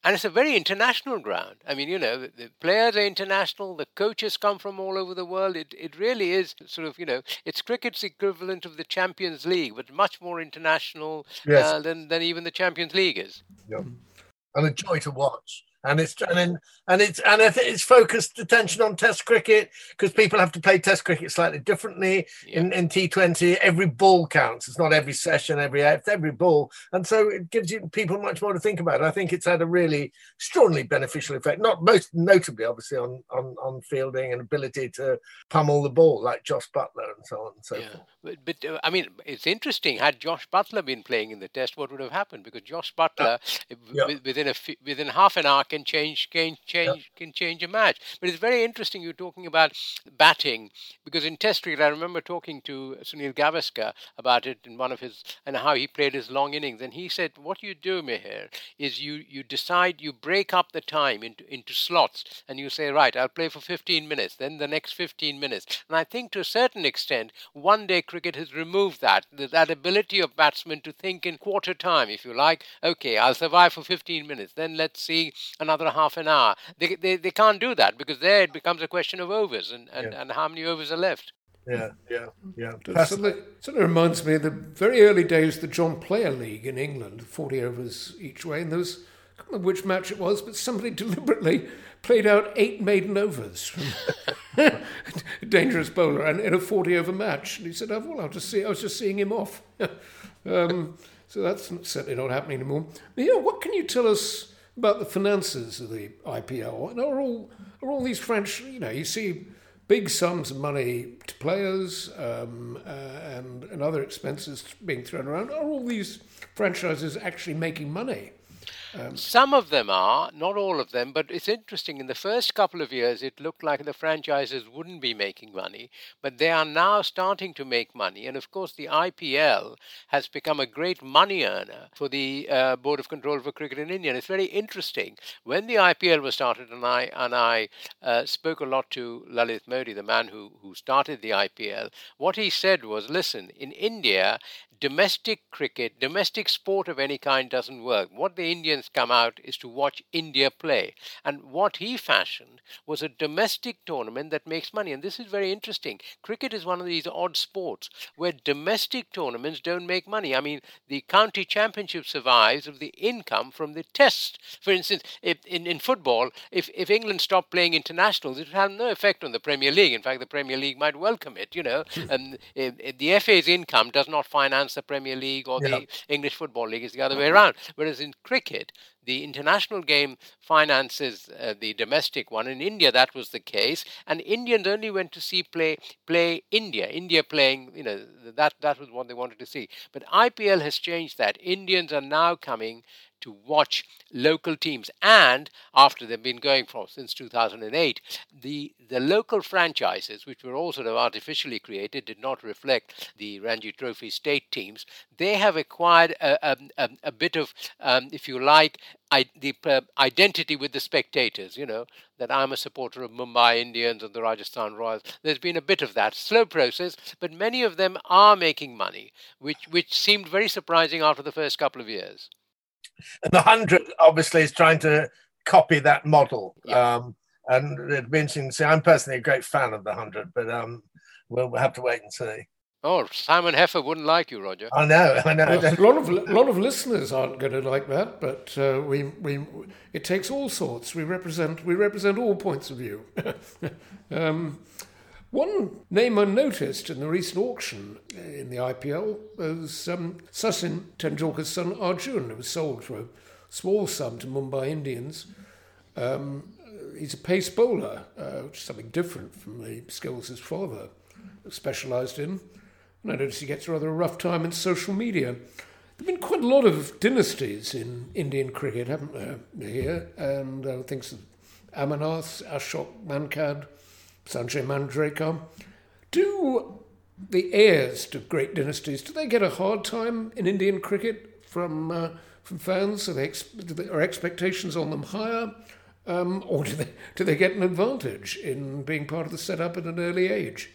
and it's a very international ground. I mean, you know, the, the, players are international, the coaches come from all over the world. It, it really is sort of, you know, it's cricket's equivalent of the Champions League, but much more international yes. uh, than, than even the Champions League is. Yep. And a joy to watch and it's and and it's and it's focused attention on Test cricket because people have to play Test cricket slightly differently yeah. in, in T20. Every ball counts. It's not every session, every it's every ball, and so it gives you people much more to think about. I think it's had a really strongly beneficial effect. Not most notably, obviously, on on on fielding and ability to pummel the ball like Jos Buttler and so on and so yeah. forth. But, but uh, I mean, it's interesting. Had Jos Buttler been playing in the Test, what would have happened? Because Jos Buttler, yeah. within a within half an hour, can change can change can change a match. But it's very interesting you're talking about batting because in Test cricket I remember talking to Sunil Gavaskar about it in one of his and how he played his long innings, and he said what you do, Mihir, is you you decide you break up the time into into slots, and you say right, I'll play for 15 minutes, then the next 15 minutes, and I think to a certain extent, one day cricket has removed that that ability of batsmen to think in quarter time, if you like. Okay, I'll survive for 15 minutes, then let's see another half an hour. They, they, they can't do that because there it becomes a question of overs and, and, yeah. and how many overs are left. Yeah, yeah, yeah. Something, something reminds me of the very early days of the John Player League in England, 40 overs each way, and there was can't remember which match it was, but somebody deliberately played out eight maiden overs from a dangerous bowler and in a 40 over match. And he said, oh, well, I'll just see, I was just seeing him off. um, so that's certainly not happening anymore. But, you know, what can you tell us about the finances of the IPL? And are all, are all these French, you know, you see big sums of money to players um, uh, and, and other expenses being thrown around. Are all these franchises actually making money? Um, Some of them are, not all of them, but it's interesting. In the first couple of years, it looked like the franchises wouldn't be making money, but they are now starting to make money. And of course, the IPL has become a great money earner for the uh, Board of Control for Cricket in India. And it's very interesting. When the IPL was started, and I and I uh, spoke a lot to Lalit Modi, the man who who started the IPL, what he said was, "Listen, in India, domestic cricket, domestic sport of any kind doesn't work. What the Indians come out is to watch India play. And what he fashioned was a domestic tournament that makes money. And this is very interesting. Cricket is one of these odd sports where domestic tournaments don't make money. I mean, the county championship survives of the income from the test. For instance, if, in, in football, if, if England stopped playing internationals, it would have no effect on the Premier League. In fact, the Premier League might welcome it, you know. and if, if the FA's income does not finance the Premier League or yeah. the English Football League. it's the other hmm. way around. Whereas in cricket, it the international game finances uh, the domestic one. In India, that was the case, and Indians only went to see play play India. India playing, you know, that that was what they wanted to see. But IPL has changed that. Indians are now coming to watch local teams. And after they've been going for since 2008, the, the local franchises, which were all sort of artificially created, did not reflect the Ranji Trophy state teams. They have acquired a, a, a bit of, um, if you like, I, the uh, identity with the spectators, you know, that I'm a supporter of Mumbai Indians and the Rajasthan Royals. There's been a bit of that slow process, but many of them are making money, which which seemed very surprising after the first couple of years. And the hundred obviously is trying to copy that model. Yeah. Um, and it'd be interesting to see. I'm personally a great fan of the hundred, but um, we'll, we'll have to wait and see. Oh, Simon Heffer wouldn't like you, Roger. I know, I know. a lot of a lot of listeners aren't going to like that, but uh, we we it takes all sorts. We represent we represent all points of view. um, one name unnoticed in the recent auction in the IPL was um, Sachin Tendulkar's son Arjun. It was sold for a small sum to Mumbai Indians. Um, he's a pace bowler, uh, which is something different from the skills his father specialised in. And I notice he gets rather a rough time in social media. There have been quite a lot of dynasties in Indian cricket, haven't there, here? And uh, things of Amarnath, Ashok Mankad, Sanjay Manjrekar. Do the heirs to great dynasties, do they get a hard time in Indian cricket from, uh, from fans? Are, they are expectations on them higher? Um, or do they, do they get an advantage in being part of the setup at an early age?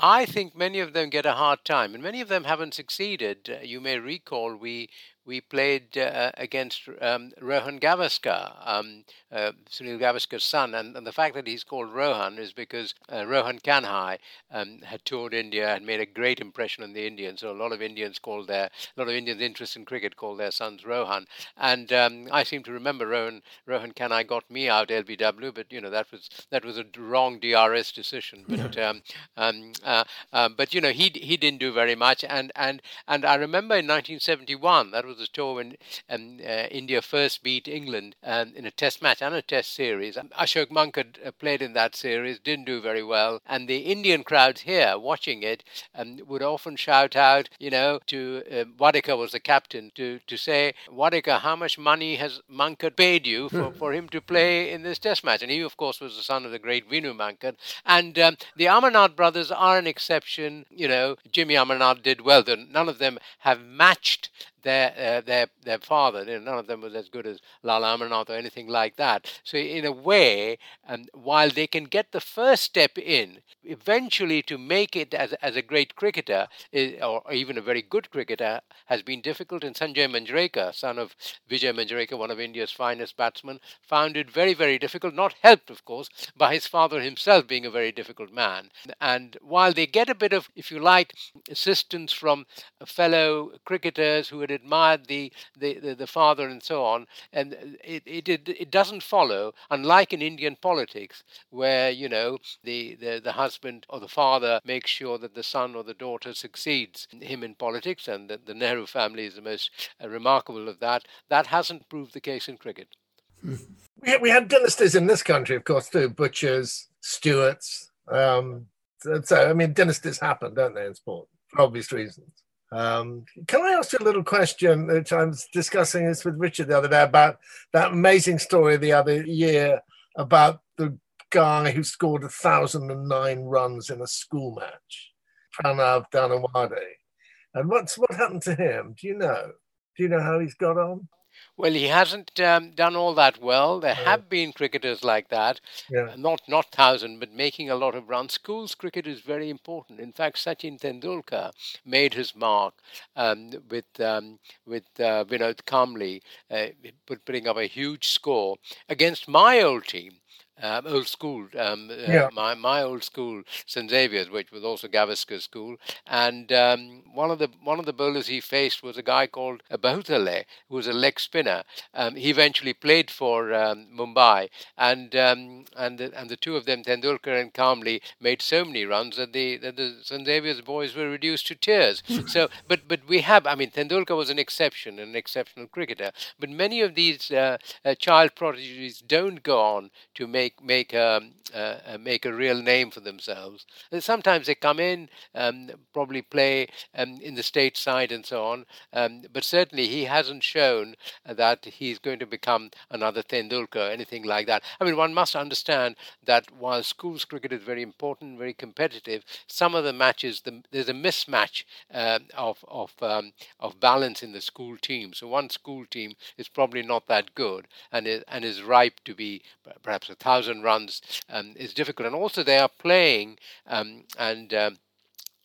I think many of them get a hard time, and many of them haven't succeeded. Uh, you may recall we we played uh, against um, Rohan Gavaskar, um, uh, Sunil Gavaskar's son. And, and, the fact that he's called Rohan is because uh, Rohan Kanhai um, had toured India and made a great impression on the Indians. So a lot of Indians called their, a lot of Indians interested in cricket called their sons Rohan. And um, I seem to remember Rohan, Rohan Kanhai got me out LBW, but you know that was that was a wrong DRS decision. But um, um, uh, uh, but you know he he didn't do very much. And and and I remember in 1971 that was the tour when um, uh, India first beat England um, in a test match and a test series. Ashok Mankad uh, played in that series, didn't do very well. And the Indian crowds here watching it um, would often shout out, you know, to uh, Wadekar was the captain, to, to say, Wadekar, how much money has Mankad paid you for, for him to play in this test match? And he, of course, was the son of the great Vinu Mankad. And um, the Amarnath brothers are an exception. You know, Jimmy Amarnath did well. None of them have matched their uh, their their father. You know, none of them was as good as Lala Amarnath or anything like that. So in a way, um, while they can get the first step in, eventually to make it as as a great cricketer is, or even a very good cricketer has been difficult. And Sanjay Manjrekar, son of Vijay Manjrekar, one of India's finest batsmen, found it very very difficult. Not helped, of course, by his father himself being a very difficult man. And while they get a bit of, if you like, assistance from fellow cricketers who had admired the, the, the, the father and so on. And it, it, it, it doesn't follow, unlike in Indian politics, where, you know, the, the, the husband or the father makes sure that the son or the daughter succeeds him in politics, and the, the Nehru family is the most uh, remarkable of that. That hasn't proved the case in cricket. We had, we had dynasties in this country, of course, too. Butchers, Stuarts. Um, so, so, I mean, dynasties happen, don't they, in sport, for obvious reasons. Um, can I ask you a little question, which I was discussing this with Richard the other day about that amazing story the other year about the guy who scored a thousand and nine runs in a school match, Pranav Dhanawade. And what's what happened to him? Do you know? Do you know how he's got on? Well, he hasn't um, done all that well. There have been cricketers like that, Yeah. not not thousand, but making a lot of runs. Schools cricket is very important. In fact, Sachin Tendulkar made his mark um, with um, with uh, Vinod Kambli, uh, putting up a huge score against my old team. Um, old school, um, uh, my my old school, St Xavier's, which was also Gavaskar school, and um, one of the one of the bowlers he faced was a guy called Bahutule, who was a leg spinner. Um, he eventually played for um, Mumbai, and um, and the, and the two of them, Tendulkar and Kambli, made so many runs that the that the St Xavier's boys were reduced to tears. so, but but we have, I mean, Tendulkar was an exception, an exceptional cricketer, but many of these uh, uh, child prodigies don't go on to make make um, uh, uh, make a real name for themselves. And sometimes they come in, um, probably play um, in the state side and so on, um, but certainly he hasn't shown that he's going to become another Tendulkar, or anything like that. I mean, one must understand that while schools cricket is very important, very competitive, some of the matches the, there's a mismatch uh, of of of balance in the school team. So one school team is probably not that good and is, and is ripe to be perhaps a thousand runs um, is difficult. And also they are playing um, and.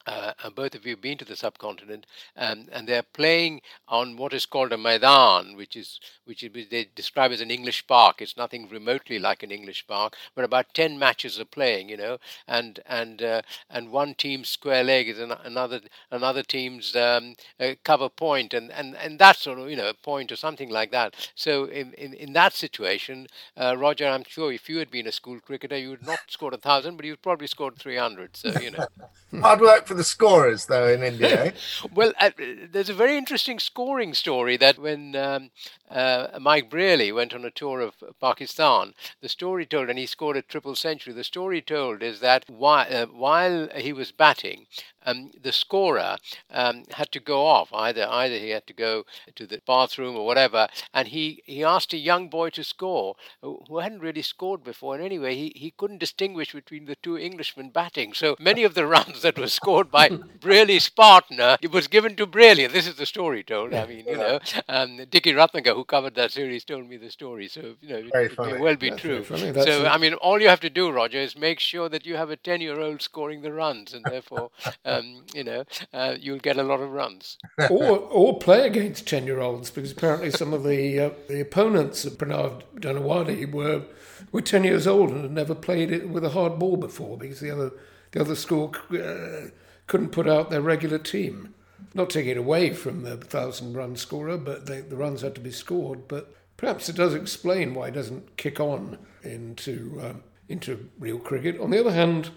Uh, and both of you have been to the subcontinent, um, and they're playing on what is called a maidan, which is which they describe as an English park. It's nothing remotely like an English park, but about ten matches are playing, you know, and and uh, and one team's square leg is an, another another team's um, uh, cover point, and, and and that sort of you know point or something like that. So in in, in that situation, uh, Roger, I'm sure if you had been a school cricketer, you would not scored a thousand, but you'd probably scored three hundred. So you know. Hard work for the scorers, though, in India. eh? Well, uh, there's a very interesting scoring story that when um, uh, Mike Brearley went on a tour of Pakistan, the story told, and he scored a triple century. The story told is that while, uh, while he was batting, um, the scorer um, had to go off. Either either he had to go to the bathroom or whatever, and he, he asked a young boy to score who who hadn't really scored before. And anyway, he, he couldn't distinguish between the two Englishmen batting. So many of the runs that were scored by Brearley's partner, it was given to Brearley. This is the story told. I mean, you know, um, Dickie Rutnagur, who covered that series, told me the story. So you know, it, Very it may well be That's true. very funny. That's So a- I mean, all you have to do, Roger, is make sure that you have a ten-year-old scoring the runs, and therefore, um, you know, uh, you'll get a lot of runs. or or play against ten year olds because apparently some of the uh, the opponents of Pranav Dhanawade were were ten years old and had never played it with a hard ball before because the other the other school uh, couldn't put out their regular team. Not taking it away from the thousand run scorer, but they, the runs had to be scored. But perhaps it does explain why he doesn't kick on into um, into real cricket. On the other hand,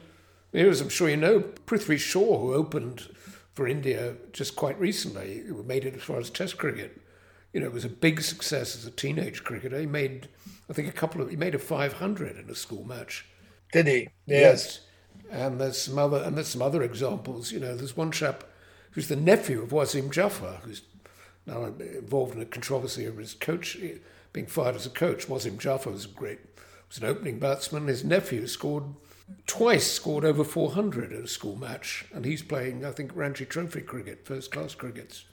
here, as I'm sure you know, Prithvi Shaw, who opened for India just quite recently, who made it as far as Test cricket, you know, it was a big success as a teenage cricketer. He made, I think, a couple of, he made a 500 in a school match. Did he? Yes. And there's some other, and there's some other examples. You know, there's one chap who's the nephew of Wasim Jaffer, who's now involved in a controversy over his coach eh, being fired as a coach. Wasim Jaffer was a great, was an opening batsman. His nephew scored twice, scored over 400 at a school match, and he's playing, I think, Ranji Trophy cricket, first class crickets.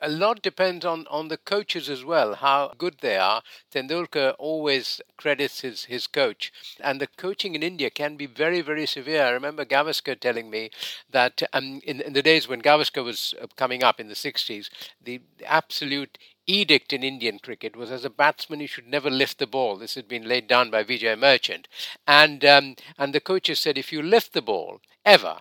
A lot depends on, on the coaches as well, how good they are. Tendulkar always credits his, his coach. And the coaching in India can be very, very severe. I remember Gavaskar telling me that um, in, in the days when Gavaskar was uh, coming up in the 60s, the absolute edict in Indian cricket was as a batsman you should never lift the ball. This had been laid down by Vijay Merchant. And, um, and the coaches said if you lift the ball, ever,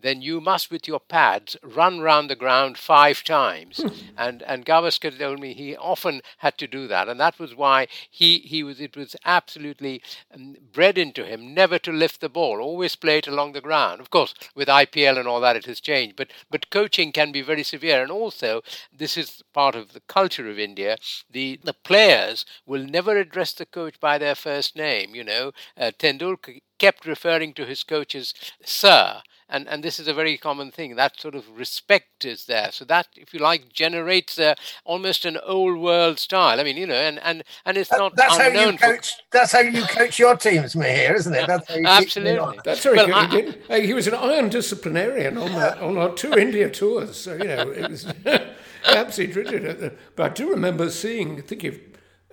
then you must, with your pads, run round the ground five times. and and Gavaskar told me he often had to do that, and that was why he he was it was absolutely um, bred into him never to lift the ball, always play it along the ground. Of course, with IPL and all that, it has changed, but but coaching can be very severe, and also this is part of the culture of India. The the players will never address the coach by their first name. You know, uh, Tendulkar kept referring to his coach as sir and and this is a very common thing that sort of respect is there so that if you like generates a, almost an old world style i mean you know and and, and it's not that's how unknown you coach that's how you coach your teams here isn't it that's how you keep absolutely. That's very Well, good. I- he, did. Uh, he was an iron disciplinarian on, that, on our two India tours. So, you know, it was absolutely rigid. But I do remember seeing, Think of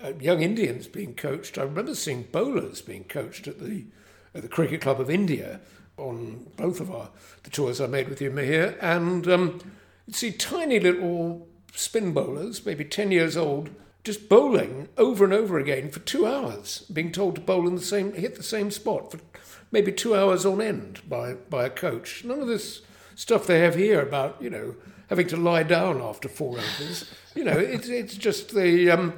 uh, young Indians being coached. I remember seeing bowlers being coached at the, at the Cricket Club of India on both of our the tours I made with you, Mihir. And um, you'd see tiny little spin bowlers, maybe 10 years old, just bowling over and over again for two hours, being told to bowl in the same, hit the same spot for maybe two hours on end by, by a coach. None of this stuff they have here about, you know, having to lie down after four overs. You know, it's, it's just they, um,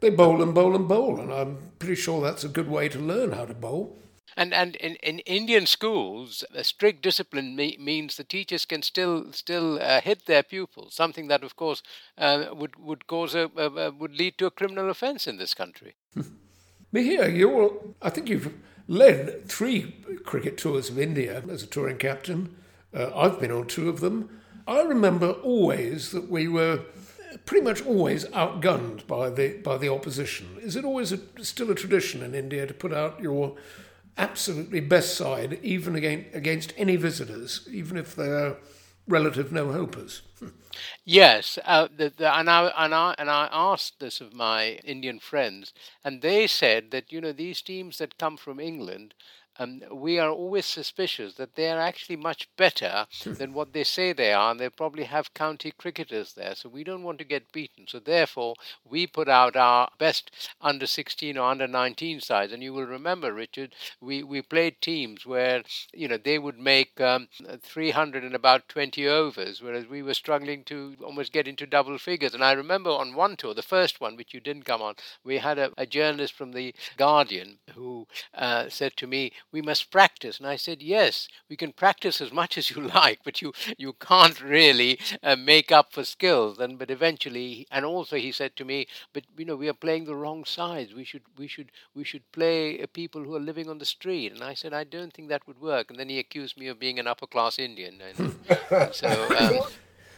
they bowl and bowl and bowl, and I'm pretty sure that's a good way to learn how to bowl. And and in, in Indian schools, strict discipline me, means the teachers can still still uh, hit their pupils. Something that, of course, uh, would would cause a, a would lead to a criminal offence in this country. Mihir, you're, I think you've led three cricket tours of India as a touring captain. Uh, I've been on two of them. I remember always that we were pretty much always outgunned by the by the opposition. Is it always a, still a tradition in India to put out your absolutely best side, even against, against any visitors, even if they're relative no hopers? Yes, uh, the, the, and I and I and I asked this of my Indian friends, and they said that you know these teams that come from England. Um, we are always suspicious that they are actually much better than what they say they are, and they probably have county cricketers there. So we don't want to get beaten. So therefore, we put out our best under 16 or under 19 sides. And you will remember, Richard, we, we played teams where you know they would make um, 300 in about 20 overs, whereas we were struggling to almost get into double figures. And I remember on one tour, the first one, which you didn't come on, we had a, a journalist from the Guardian who uh, said to me, "We must practice," and I said, "Yes, we can practice as much as you like, but you you can't really uh, make up for skills." And but eventually, and also he said to me, "But you know, we are playing the wrong sides. We should we should we should play uh, people who are living on the street." And I said, "I don't think that would work." And then he accused me of being an upper class Indian. And, and so. Um,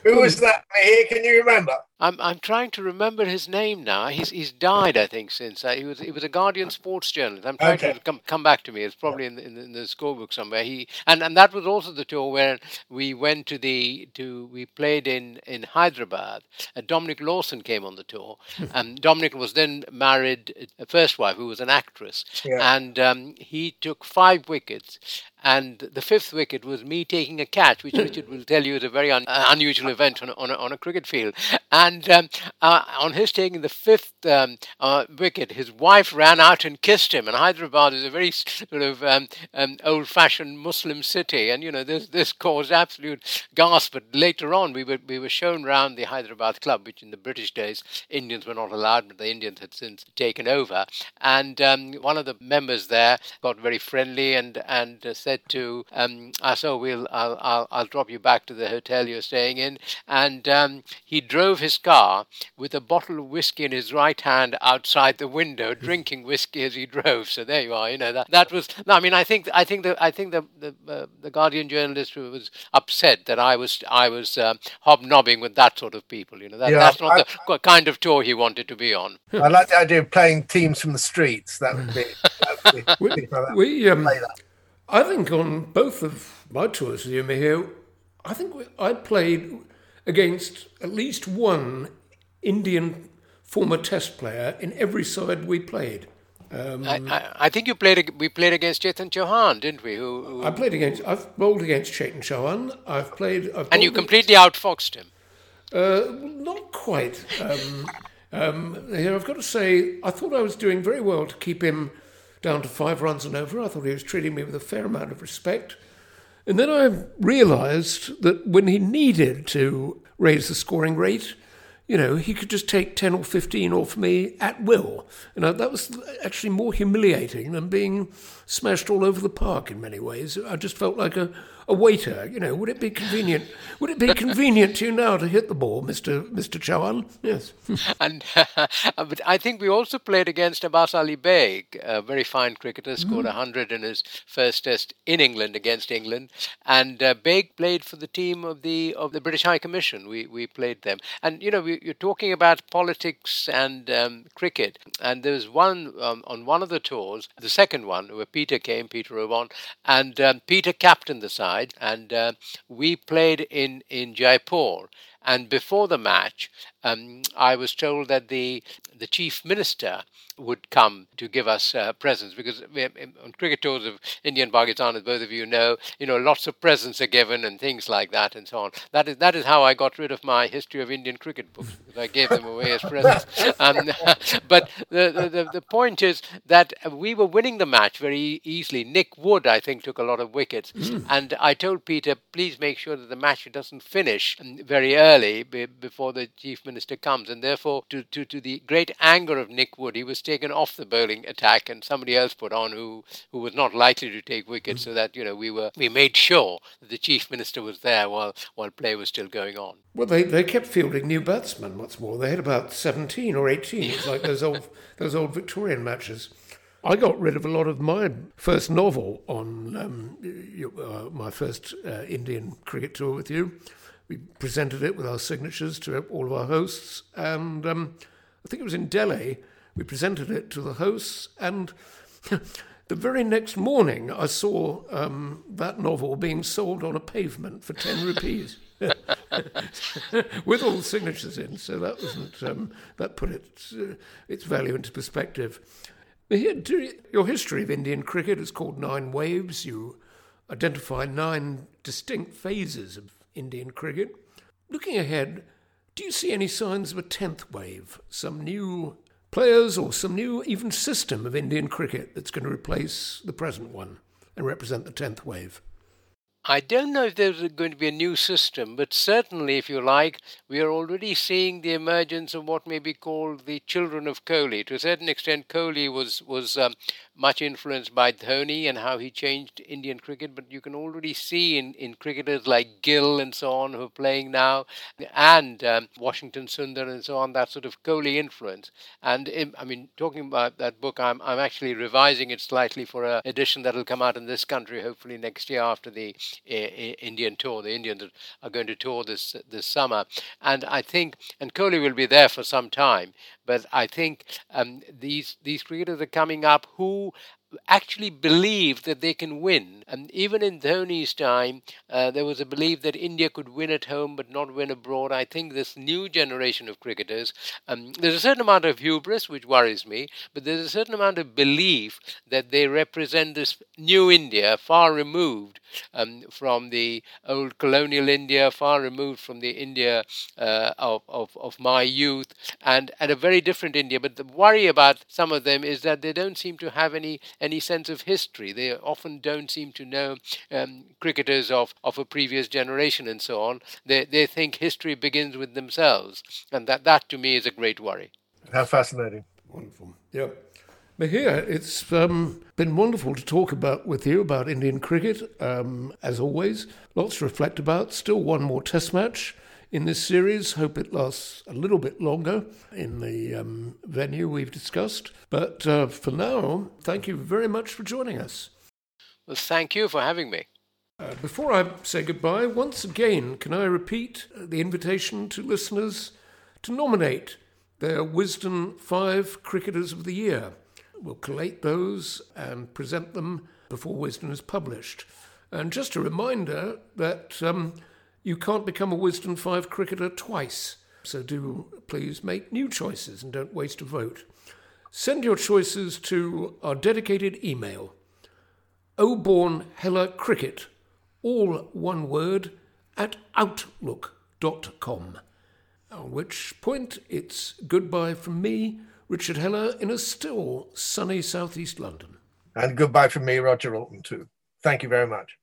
Who was that here? Can you remember? I'm I'm trying to remember his name now. He's he's died, I think, since uh, he was he was a Guardian sports journalist. I'm trying Okay. to come come back to me. It's probably in the, in the, in the scorebook somewhere. He and, and that was also the tour where we went to the to we played in in Hyderabad. Uh, Dominic Lawson came on the tour, and Dominic was then married a first wife who was an actress, Yeah. and um, he took five wickets. And the fifth wicket was me taking a catch, which Richard will tell you is a very un- uh, unusual event on a, on a, on a cricket field. And um, uh, on his taking the fifth um, uh, wicket, his wife ran out and kissed him. And Hyderabad is a very sort of um, um, old-fashioned Muslim city, and you know this this caused absolute gasp. But later on, we were we were shown round the Hyderabad club, which in the British days Indians were not allowed, but the Indians had since taken over. And um, one of the members there got very friendly and and uh, said to um, us, "Oh, we'll I'll, I'll I'll drop you back to the hotel you're staying in." And um, he drove his car with a bottle of whiskey in his right hand outside the window, drinking whiskey as he drove. So there you are. You know that that was. No, I mean, I think I think the I think the the, uh, the Guardian journalist was upset that I was I was um, hobnobbing with that sort of people. You know that Yeah, that's not I- the kind of tour he wanted to be on. I like the idea of playing teams from the streets. That would be. That would be We, people like that. we um, play that. I think on both of my tours with you, Mihir, I think we, I played against at least one Indian former Test player in every side we played. Um, I, I, I think you played. We played against Chetan Chauhan, didn't we? Who, who I played against. I've bowled against Chetan Chauhan. I've played. I've and you completely outfoxed him. Uh, not quite. Um, um, here, I've got to say, I thought I was doing very well to keep him down to five runs and over. I thought he was treating me with a fair amount of respect. And then I realised that when he needed to raise the scoring rate, you know, he could just take 10 or 15 off me at will. You know, that was actually more humiliating than being smashed all over the park in many ways. I just felt like a, a waiter. You know, would it be convenient? Would it be convenient to you now to hit the ball, Mister Mister Chauhan? Yes. and uh, but I think we also played against Abbas Ali Baig, a very fine cricketer, scored mm. hundred in his first test in England against England, and uh, Baig played for the team of the of the British High Commission. We we played them, and you know we, you're talking about politics and um, cricket, and there was one um, on one of the tours, the second one, where Peter came, Peter Oborne, and um, Peter captained the side side, and uh, we played in in Jaipur. And before the match, um, I was told that the the chief minister would come to give us uh, presents because on cricket tours of India and Pakistan, as both of you know, you know lots of presents are given and things like that and so on. That is that is how I got rid of my history of Indian cricket books because I gave them away as presents. Um, but the, the the point is that we were winning the match very easily. Nick Wood, I think, took a lot of wickets, mm. and I told Peter, please make sure that the match doesn't finish very early before the chief minister comes, and therefore, to to to the great anger of Nick Wood, he was taken off the bowling attack and somebody else put on who, who was not likely to take wickets mm. so that, you know, we were we made sure that the chief minister was there while while play was still going on. Well they, they kept fielding new batsmen what's more. They had about seventeen or eighteen. It's like those old those old Victorian matches. I got rid of a lot of my first novel on um, uh, my first uh, Indian cricket tour with you. We presented it with our signatures to all of our hosts, and um, I think it was in Delhi. We presented it to the hosts, and the very next morning, I saw um, that novel being sold on a pavement for 10 rupees. with all the signatures in, so that wasn't um, that put it, uh, its value into perspective. Your history of Indian cricket is called Nine Waves. You identify nine distinct phases of Indian cricket. Looking ahead, do you see any signs of a 10th wave? Some new players or some new even system of Indian cricket that's going to replace the present one and represent the 10th wave? I don't know if there's going to be a new system, but certainly, if you like, we are already seeing the emergence of what may be called the children of Kohli. To a certain extent, Kohli was was um, much influenced by Dhoni and how he changed Indian cricket, but you can already see in, in cricketers like Gill and so on who are playing now, and um, Washington Sundar and so on, that sort of Kohli influence. And in, I mean, talking about that book, I'm, I'm actually revising it slightly for an edition that will come out in this country hopefully next year after the uh, Indian tour. The Indians are going to tour this this summer, and I think, and Kohli will be there for some time. But I think um, these these cricketers are coming up who actually believe that they can win. And even in Dhoni's time, uh, there was a belief that India could win at home but not win abroad. I think this new generation of cricketers, um, there's a certain amount of hubris, which worries me, but there's a certain amount of belief that they represent this new India, far removed um, from the old colonial India, far removed from the India uh, of, of, of my youth, and, and a very different India. But the worry about some of them is that they don't seem to have any any sense of history. They often don't seem to know um, cricketers of, of a previous generation and so on. They, they think history begins with themselves. And that, that to me is a great worry. How fascinating. Wonderful. Yeah. Mihir, it's um, been wonderful to talk about with you about Indian cricket, um, as always. Lots to reflect about. Still one more test match in this series. Hope it lasts a little bit longer in the um, venue we've discussed. But uh, for now, thank you very much for joining us. Well, thank you for having me. Uh, before I say goodbye, once again, can I repeat the invitation to listeners to nominate their Wisden 5 Cricketers of the Year? We'll collate those and present them before Wisden is published. And just a reminder that um, you can't become a Wisden 5 cricketer twice, so do please make new choices and don't waste a vote. Send your choices to our dedicated email, obornehellercricket, all one word, at outlook.com. On which point it's goodbye from me, Richard Heller, in a still sunny southeast London. And goodbye from me, Roger Alton, too. Thank you very much.